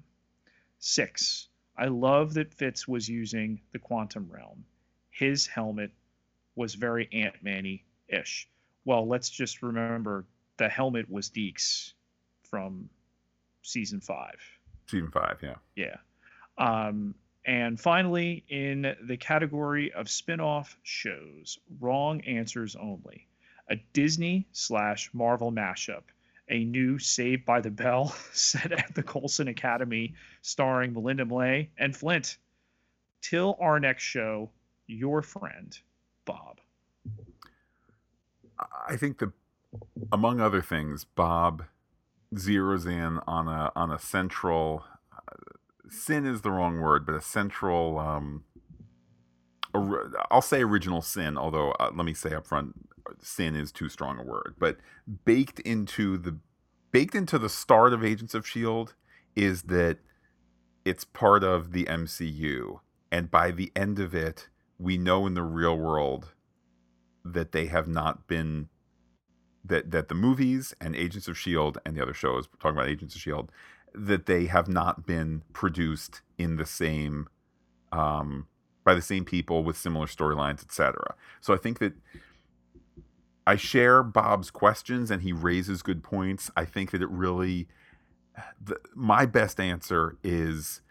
Speaker 2: Six, I love that Fitz was using the quantum realm. His helmet was very Ant Manny ish. Well, let's just remember the helmet was Deke's from season five.
Speaker 1: Season five, yeah.
Speaker 2: Yeah. Um, and finally, in the category of spin off shows, wrong answers only, a Disney slash Marvel mashup, a new Saved by the Bell set at the Coulson Academy starring Melinda May and Flint. Till our next show, your friend, Bob.
Speaker 1: I think that, among other things, Bob zeroes in on a on a central sin is the wrong word, but a central. Um, I'll say original sin, although uh, let me say up front, sin is too strong a word. But baked into the baked into the start of Agents of Shield is that it's part of the MCU, and by the end of it, we know in the real world that they have not been that that the movies and Agents of Shield and the other shows talking about Agents of Shield that they have not been produced in the same um, by the same people with similar storylines, etc. So I think that I share Bob's questions and he raises good points. I think that it really the, my best answer is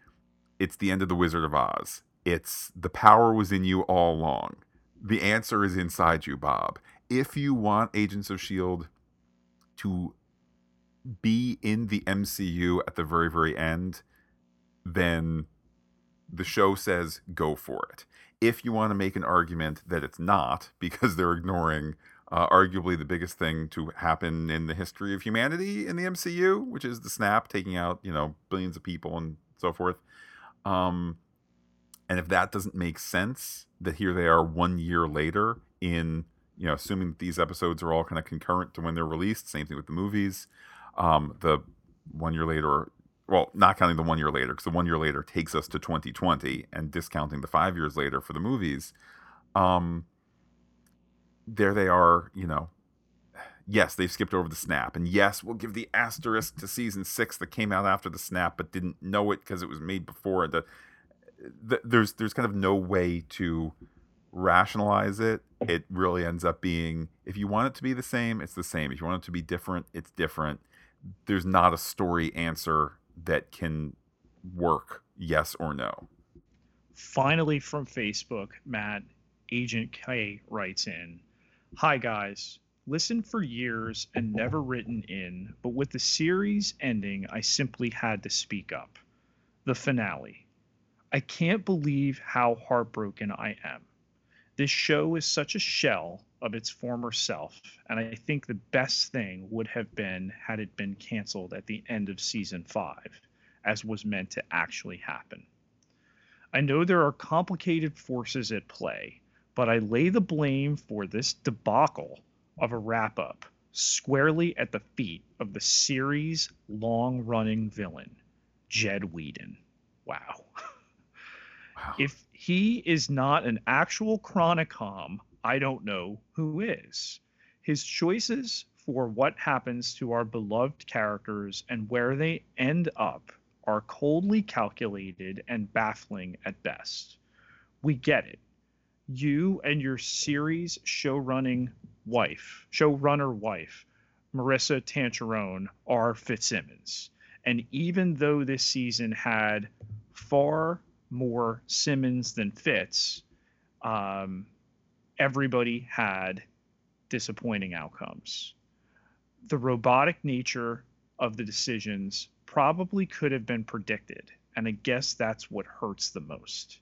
Speaker 1: it's the end of the Wizard of Oz. It's the power was in you all along. The answer is inside you, Bob. If you want Agents of Shield to be in the MCU at the very, very end, then the show says go for it. If you want to make an argument that it's not, because they're ignoring uh, arguably the biggest thing to happen in the history of humanity in the MCU, which is the snap taking out, you know, billions of people and so forth. Um, and if that doesn't make sense, that here they are one year later in, you know, assuming that these episodes are all kind of concurrent to when they're released, same thing with the movies. Um, the one year later, well, not counting the one year later, because the one year later takes us to 2020, and discounting the five years later for the movies. Um, there they are, you know. Yes, they've skipped over the snap, and yes, we'll give the asterisk to season six that came out after the snap, but didn't know it because it was made before. The, the there's there's kind of no way to rationalize it. It really ends up being if you want it to be the same, it's the same. If you want it to be different, it's different there's not a story answer that can work yes or no.
Speaker 2: Finally, from Facebook, Matt, Agent K writes in Hi, guys. Listened for years and never written in, but with the series ending, I simply had to speak up. The finale. I can't believe how heartbroken I am. This show is such a shell of its former self, and I think the best thing would have been had it been canceled at the end of season 5, as was meant to actually happen. I know there are complicated forces at play, but I lay the blame for this debacle of a wrap up squarely at the feet of the series' long running villain, Jed Whedon. Wow. If he is not an actual Chronicom I don't know who is. His choices for what happens to our beloved characters and where they end up are coldly calculated and baffling at best. We get it. You and your series show running wife, showrunner wife, Maurissa Tancharoen, are Fitzsimmons. And even though this season had far more Simmons than Fitz, um, everybody had disappointing outcomes. The robotic nature of the decisions probably could have been predicted, and I guess that's what hurts the most.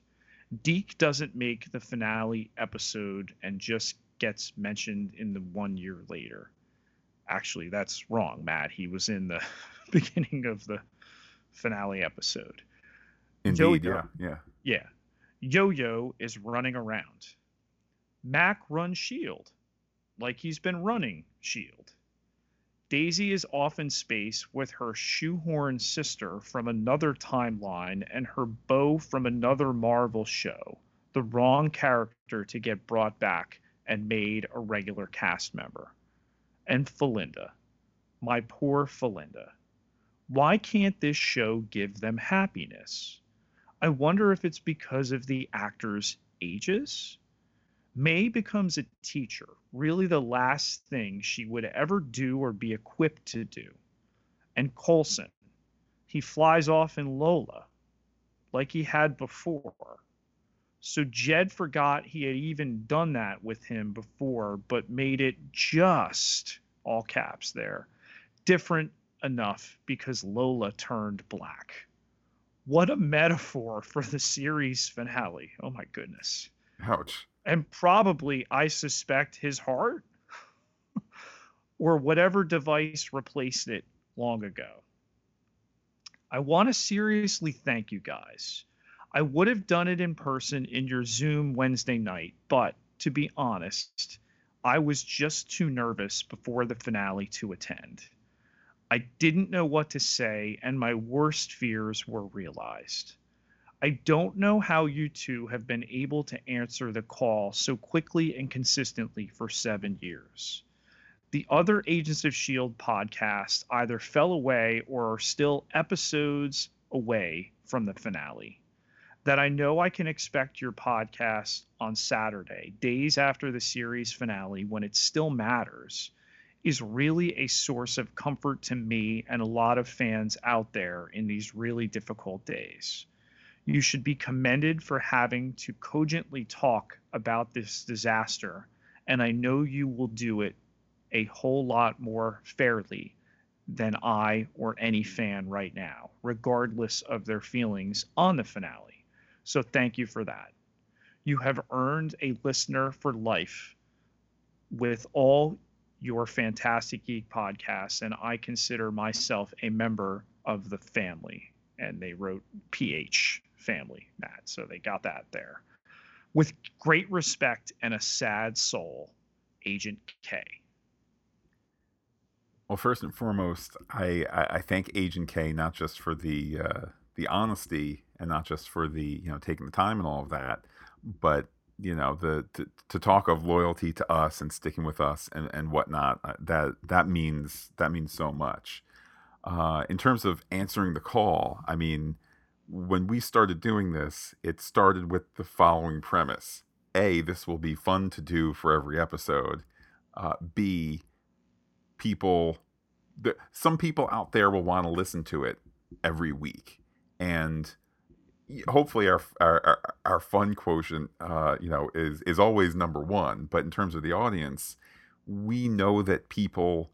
Speaker 2: Deke doesn't make the finale episode and just gets mentioned in the one year later. Actually, that's wrong, Matt. He was in the beginning of the finale episode.
Speaker 1: Indeed, Yo-Yo, yeah, yeah.
Speaker 2: Yeah. Yo Yo is running around. Mac runs Shield, like he's been running Shield. Daisy is off in space with her shoehorn sister from another timeline and her beau from another Marvel show, the wrong character to get brought back and made a regular cast member. And Philinda, my poor Philinda. Why can't this show give them happiness? I wonder if it's because of the actors' ages. May becomes a teacher, really the last thing she would ever do or be equipped to do. And Coulson, he flies off in Lola, like he had before. So Jed forgot he had even done that with him before, but made it just all caps there different enough because Lola turned black. What a metaphor for the series finale. Oh my goodness.
Speaker 1: Ouch.
Speaker 2: And probably, I suspect, his heart or whatever device replaced it long ago. I want to seriously thank you guys. I would have done it in person in your Zoom Wednesday night, but to be honest, I was just too nervous before the finale to attend. I didn't know what to say, and my worst fears were realized. I don't know how you two have been able to answer the call so quickly and consistently for seven years the other Agents of S.H.I.E.L.D. podcasts either fell away or are still episodes away from the finale. That I know I can expect your podcast on Saturday, days after the series finale, when it still matters, is really a source of comfort to me and a lot of fans out there in these really difficult days. You should be commended for having to cogently talk about this disaster, and I know you will do it a whole lot more fairly than I or any fan right now, regardless of their feelings on the finale. So thank you for that. You have earned a listener for life with all your Phantastic Geek podcast, and I consider myself a member of the family. And they wrote PH family, Matt. So they got that there. With great respect and a sad soul, Agent K.
Speaker 1: Well, first and foremost, I, I, thank Agent K not just for the uh, the honesty and not just for the you know taking the time and all of that, but you know the to, to talk of loyalty to us and sticking with us and and whatnot. Uh, that that means that means so much. Uh, in terms of answering the call, I mean, when we started doing this, it started with the following premise: A, this will be fun to do for every episode. Uh, B, people the, some people out there will want to listen to it every week and hopefully our our, our fun quotient uh, you know is is always number one but in terms of the audience we know that people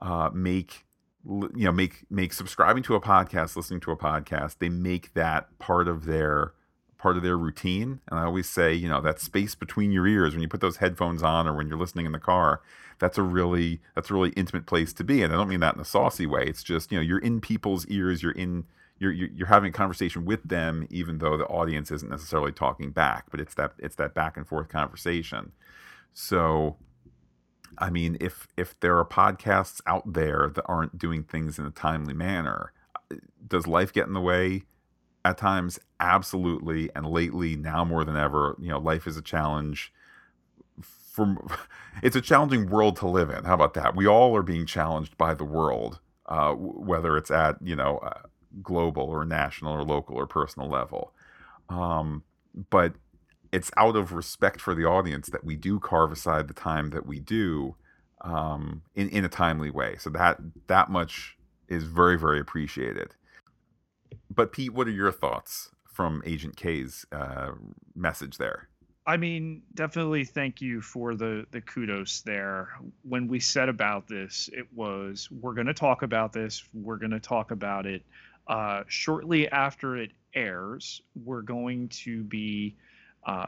Speaker 1: uh, make you know make make subscribing to a podcast listening to a podcast they make that part of their part of their routine. And I always say, you know, that space between your ears when you put those headphones on or when you're listening in the car, that's a really that's a really intimate place to be. And I don't mean that in a saucy way. It's just, you know, you're in people's ears, you're in you're you're having a conversation with them even though the audience isn't necessarily talking back, but it's that it's that back and forth conversation. So I mean, if if there are podcasts out there that aren't doing things in a timely manner, does life get in the way? at times absolutely and lately now more than ever you know life is a challenge from it's a challenging world to live in how about that we all are being challenged by the world uh, whether it's at you know uh, global or national or local or personal level um, but it's out of respect for the audience that we do carve aside the time that we do um, in, in a timely way so that that much is very very appreciated but Pete, what are your thoughts from Agent K's uh, message there?
Speaker 2: I mean, definitely thank you for the the kudos there. When we said about this, it was we're going to talk about this. We're going to talk about it uh, shortly after it airs. We're going to be uh,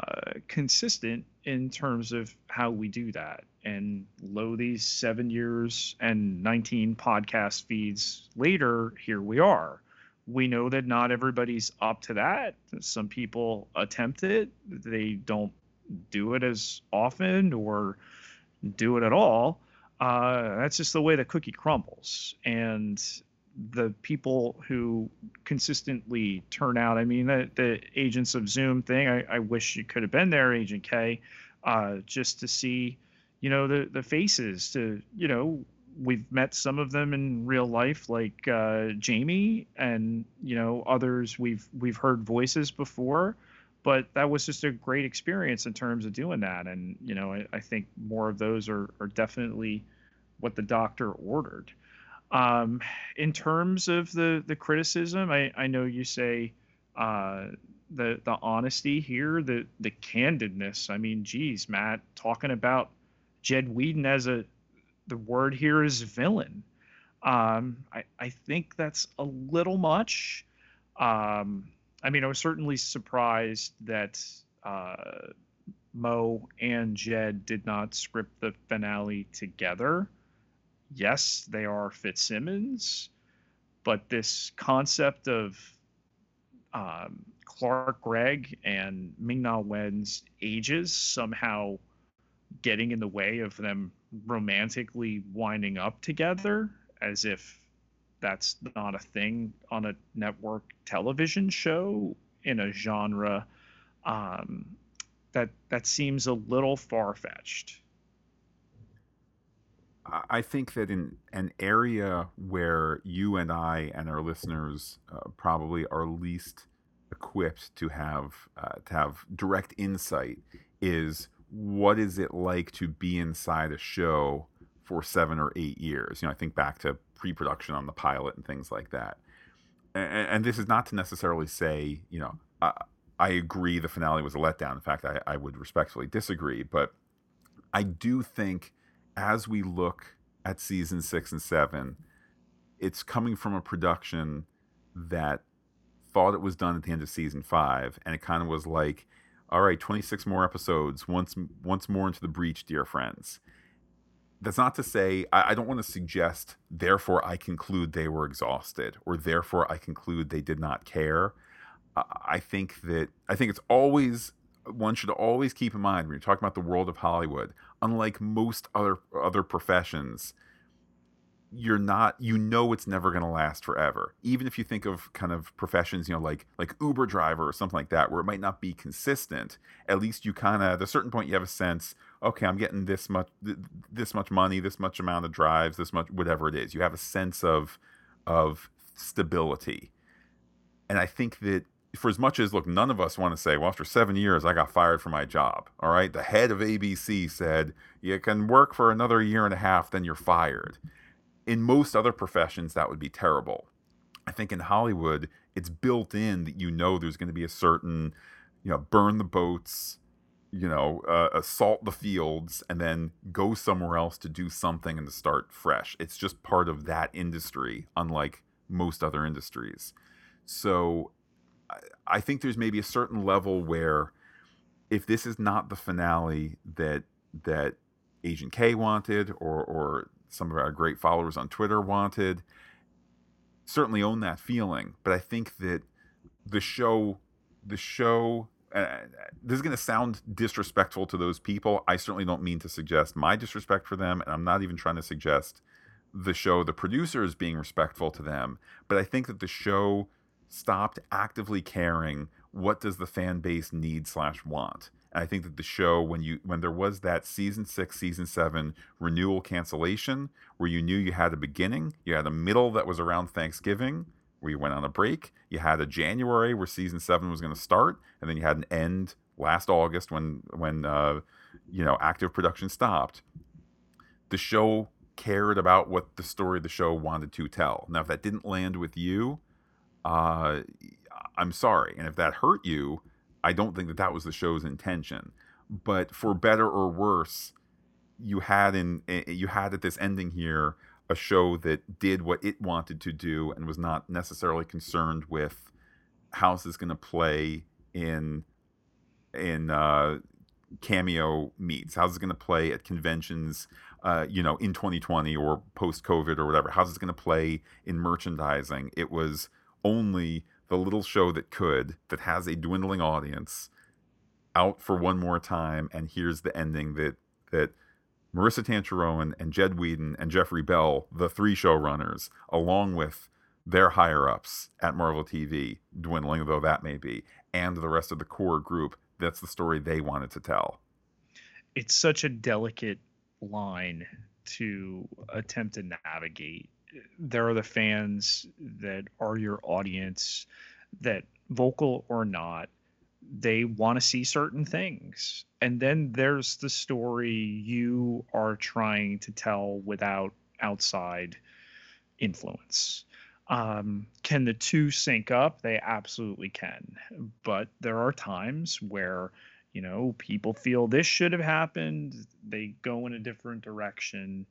Speaker 2: consistent in terms of how we do that. And lo, these seven years and 19 podcast feeds later, here we are we know that not everybody's up to that. Some people attempt it, they don't do it as often or do it at all. Uh, that's just the way the cookie crumbles. And the people who consistently turn out, I mean, the, the agents of Zoom thing, I, I wish you could have been there, Agent K, uh, just to see, you know, the, the faces to, you know, we've met some of them in real life, like uh, Jamie, and you know others we've we've heard voices before. But that was just a great experience in terms of doing that, and you know I, I think more of those are are definitely what the doctor ordered. Um, in terms of the the criticism, I, I know you say uh, the the honesty here, the the candidness. I mean, geez, Matt, talking about Jed Whedon as a the word here is villain. Um, I I think that's a little much. Um, I mean, I was certainly surprised that uh, Mo and Jed did not script the finale together yes, they are Fitzsimmons, but this concept of um, Clark Gregg and Ming Na Wen's ages somehow getting in the way of them romantically winding up together as if that's not a thing on a network television show in a genre um, that that seems a little far fetched.
Speaker 1: I think that in an area where you and I and our listeners uh, probably are least equipped to have uh, to have direct insight is what is it like to be inside a show for seven or eight years? You know, I think back to pre-production on the pilot and things like that. And, and this is not to necessarily say, you know, I, I agree the finale was a letdown. In fact, I, I would respectfully disagree, but I do think as we look at season six and seven, it's coming from a production that thought it was done at the end of season five, and it kind of was like, all right, 26 more episodes, once once more into the breach, dear friends. That's not to say I, I don't want to suggest, therefore I conclude they were exhausted, or therefore I conclude they did not care. I think that I think it's always one should always keep in mind when you're talking about the world of Hollywood, unlike most other other professions, you're not you know it's never going to last forever. Even if you think of kind of professions, you know, like like Uber driver or something like that where it might not be consistent, at least you kind of at a certain point you have a sense, okay, I'm getting this much this much money, this much amount of drives, this much whatever it is. You have a sense of of stability. And I think that for as much as look, none of us want to say, well, after seven years, I got fired from my job. All right, the head of ABC said you can work for another year and a half, then you're fired. In most other professions, that would be terrible. I think in Hollywood, it's built in that you know there's going to be a certain, you know, burn the boats, you know, uh, assault the fields, and then go somewhere else to do something and to start fresh. It's just part of that industry, unlike most other industries. So I think there's maybe a certain level where if this is not the finale that that Agent K wanted or or some of our great followers on Twitter wanted, certainly own that feeling. But I think that the show the show uh, this is going to sound disrespectful to those people. I certainly don't mean to suggest my disrespect for them, and I'm not even trying to suggest the show, the producers being respectful to them. But I think that the show stopped actively caring what does the fan base need slash want. And I think that the show, when you when there was that season six, season seven renewal cancellation, where you knew you had a beginning, you had a middle that was around Thanksgiving, where you went on a break, you had a January where season seven was going to start, and then you had an end last August when when uh, you know active production stopped. The show cared about what the story of the show wanted to tell. Now, if that didn't land with you, uh, I'm sorry. And if that hurt you, I don't think that that was the show's intention. But for better or worse, you had in you had at this ending here a show that did what it wanted to do and was not necessarily concerned with how this is going to play in in uh, cameo meets. How's it going to play at conventions? Uh, you know, in 2020 or post COVID or whatever. How's it going to play in merchandising? It was only the little show that could, that has a dwindling audience, out for one more time, and here's the ending that that Maurissa Tancharoen and Jed Whedon and Jeffrey Bell, the three showrunners, along with their higher ups at Marvel TV, dwindling though that may be, and the rest of the core group, that's the story they wanted to tell.
Speaker 2: It's such a delicate line to attempt to navigate. There are the fans that are your audience that vocal or not they want to see certain things. And then there's the story you are trying to tell without outside influence. Um, can the two sync up? They absolutely can. But there are times where, you know, people feel this should have happened, they go in a different direction.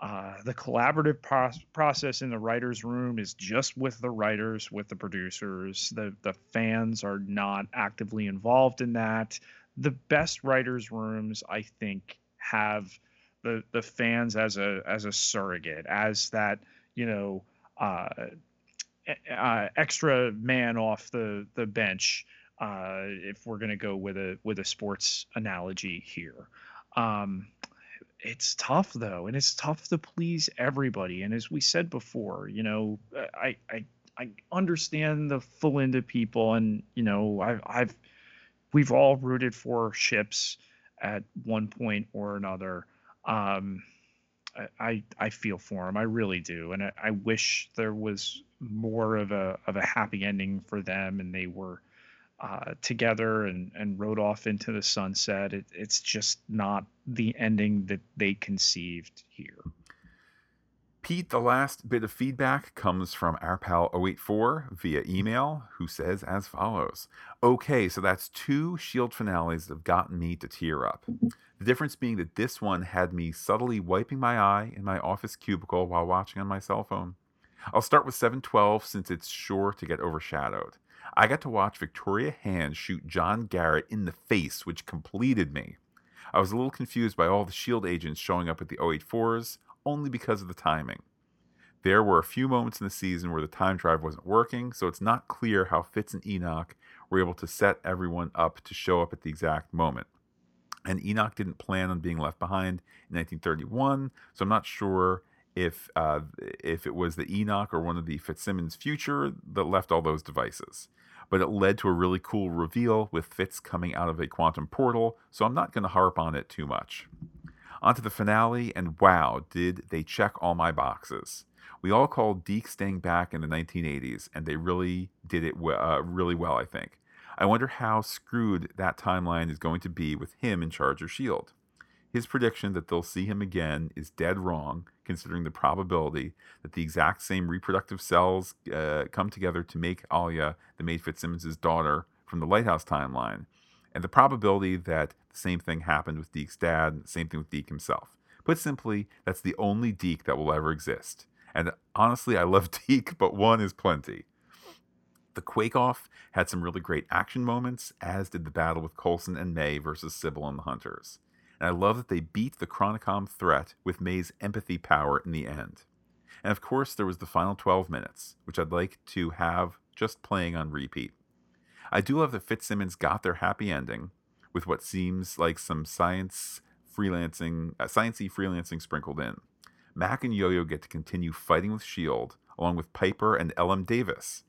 Speaker 2: Uh, the collaborative pro- process in the writers' room is just with the writers, with the producers. The the fans are not actively involved in that. The best writers' rooms, I think, have the the fans as a as a surrogate, as that you know uh, uh, extra man off the the bench. Uh, if we're gonna go with a with a sports analogy here. Um, it's tough though, and it's tough to please everybody. And as we said before, you know, I I I understand the Philinda people, and you know, I've I've we've all rooted for ships at one point or another. Um, I I feel for them, I really do, and I, I wish there was more of a of a happy ending for them, and they were uh, together and, and rode off into the sunset. It, it's just not the ending that they conceived here.
Speaker 1: Pete, the last bit of feedback comes from our pal 084 via email, who says as follows Okay, so that's two Shield finales that have gotten me to tear up. The difference being that this one had me subtly wiping my eye in my office cubicle while watching on my cell phone. I'll start with 712 since it's sure to get overshadowed. I got to watch Victoria Hand shoot John Garrett in the face, which completed me. I was a little confused by all the SHIELD agents showing up at the 084s, only because of the timing. There were a few moments in the season where the time drive wasn't working, so it's not clear how Fitz and Enoch were able to set everyone up to show up at the exact moment. And Enoch didn't plan on being left behind in 1931, so I'm not sure if uh, if it was the Enoch or one of the Fitzsimmons future that left all those devices but it led to a really cool reveal with Fitz coming out of a quantum portal, so I'm not going to harp on it too much. On to the finale, and wow, did they check all my boxes. We all called Deke staying back in the 1980s, and they really did it uh, really well, I think. I wonder how screwed that timeline is going to be with him in charge of S.H.I.E.L.D. His prediction that they'll see him again is dead wrong, considering the probability that the exact same reproductive cells uh, come together to make Alya the Maid Fitzsimmons' daughter from the Lighthouse timeline, and the probability that the same thing happened with Deke's dad, same thing with Deke himself. Put simply, that's the only Deke that will ever exist. And honestly, I love Deke, but one is plenty. The Quake Off had some really great action moments, as did the battle with Coulson and May versus Sibyl and the Hunters and I love that they beat the Chronicom threat with May's empathy power in the end. And of course, there was the final 12 minutes, which I'd like to have just playing on repeat. I do love that Fitzsimmons got their happy ending with what seems like some science freelancing, uh, sciencey freelancing sprinkled in. Mac and Yo-Yo get to continue fighting with Shield, along with Piper and L.M. Davis.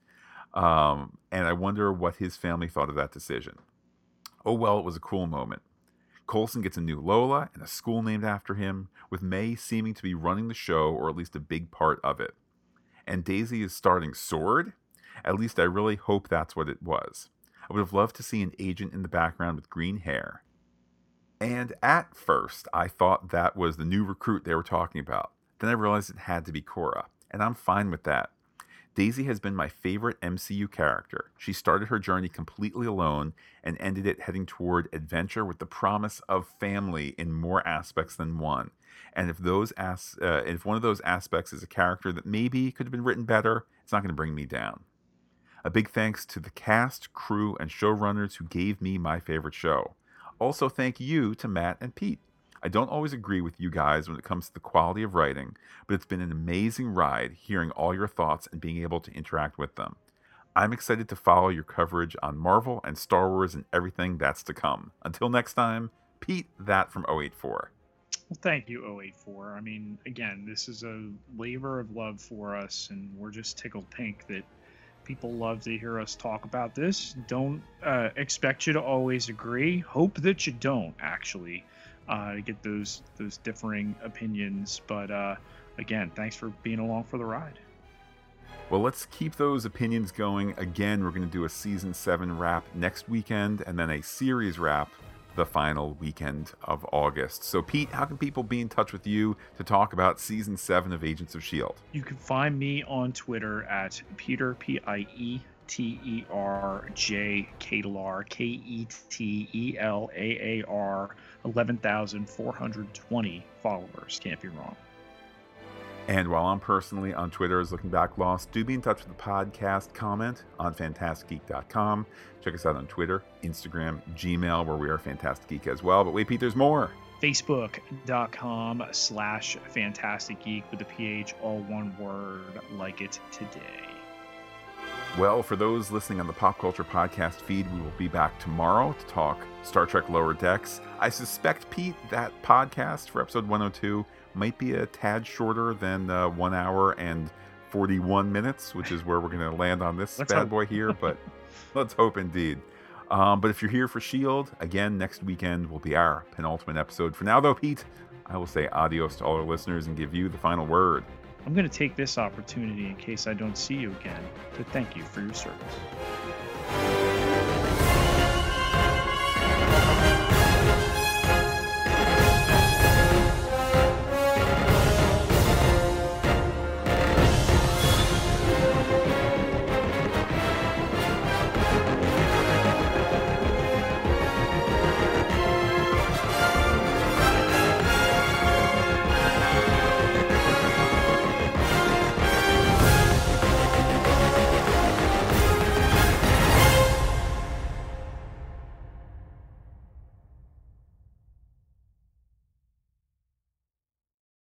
Speaker 1: Um, and I wonder what his family thought of that decision. Oh well, it was a cool moment. Coulson gets a new Lola and a school named after him, with May seeming to be running the show or at least a big part of it. And Daisy is starting Sword? At least I really hope that's what it was. I would have loved to see an agent in the background with green hair. And at first, I thought that was the new recruit they were talking about. Then I realized it had to be Kora, and I'm fine with that. Daisy has been my favorite MCU character. She started her journey completely alone and ended it heading toward adventure with the promise of family in more aspects than one. And if those as- uh, if one of those aspects is a character that maybe could have been written better, it's not going to bring me down. A big thanks to the cast, crew, and showrunners who gave me my favorite show. Also, thank you to Matt and Pete. I don't always agree with you guys when it comes to the quality of writing, but it's been an amazing ride hearing all your thoughts and being able to interact with them. I'm excited to follow your coverage on Marvel and Star Wars and everything that's to come. Until next time, Pete, that from 084.
Speaker 2: Well, thank you, 084. I mean, again, this is a labor of love for us, and we're just tickled pink that people love to hear us talk about this. Don't uh, expect you to always agree. Hope that you don't, actually. Uh, to get those those differing opinions. But uh, again, thanks for being along for the ride.
Speaker 1: Well, let's keep those opinions going. Again, we're going to do a season seven wrap next weekend and then a series wrap the final weekend of August. So, Pete, how can people be in touch with you to talk about season seven of Agents of S.H.I.E.L.D.?
Speaker 2: You can find me on Twitter at Peter, P I E T E R J Ketelaar, K E T E L A A R, 11,420 followers. Can't be wrong.
Speaker 1: And while I'm personally on Twitter as Looking Back Lost, do be in touch with the podcast comment on phantasticgeek.com. Check us out on Twitter, Instagram, Gmail, where we are Phantastic Geek as well. But wait, Pete, there's more.
Speaker 2: Facebook.com slash Phantastic Geek with the PH, all one word, like it today.
Speaker 1: Well, for those listening on the Pop Culture Podcast feed, we will be back tomorrow to talk Star Trek Lower Decks. I suspect, Pete, that podcast for episode 102 might be a tad shorter than uh, one hour and 41 minutes, which is where we're going to land on this bad
Speaker 2: hope.
Speaker 1: boy here, but let's hope indeed. Um, but if you're here for S.H.I.E.L.D., again, next weekend will be our penultimate episode. For now, though, Pete, I will say adios to all our listeners and give you the final word.
Speaker 2: I'm going to take this opportunity, in case I don't see you again, to thank you for your service.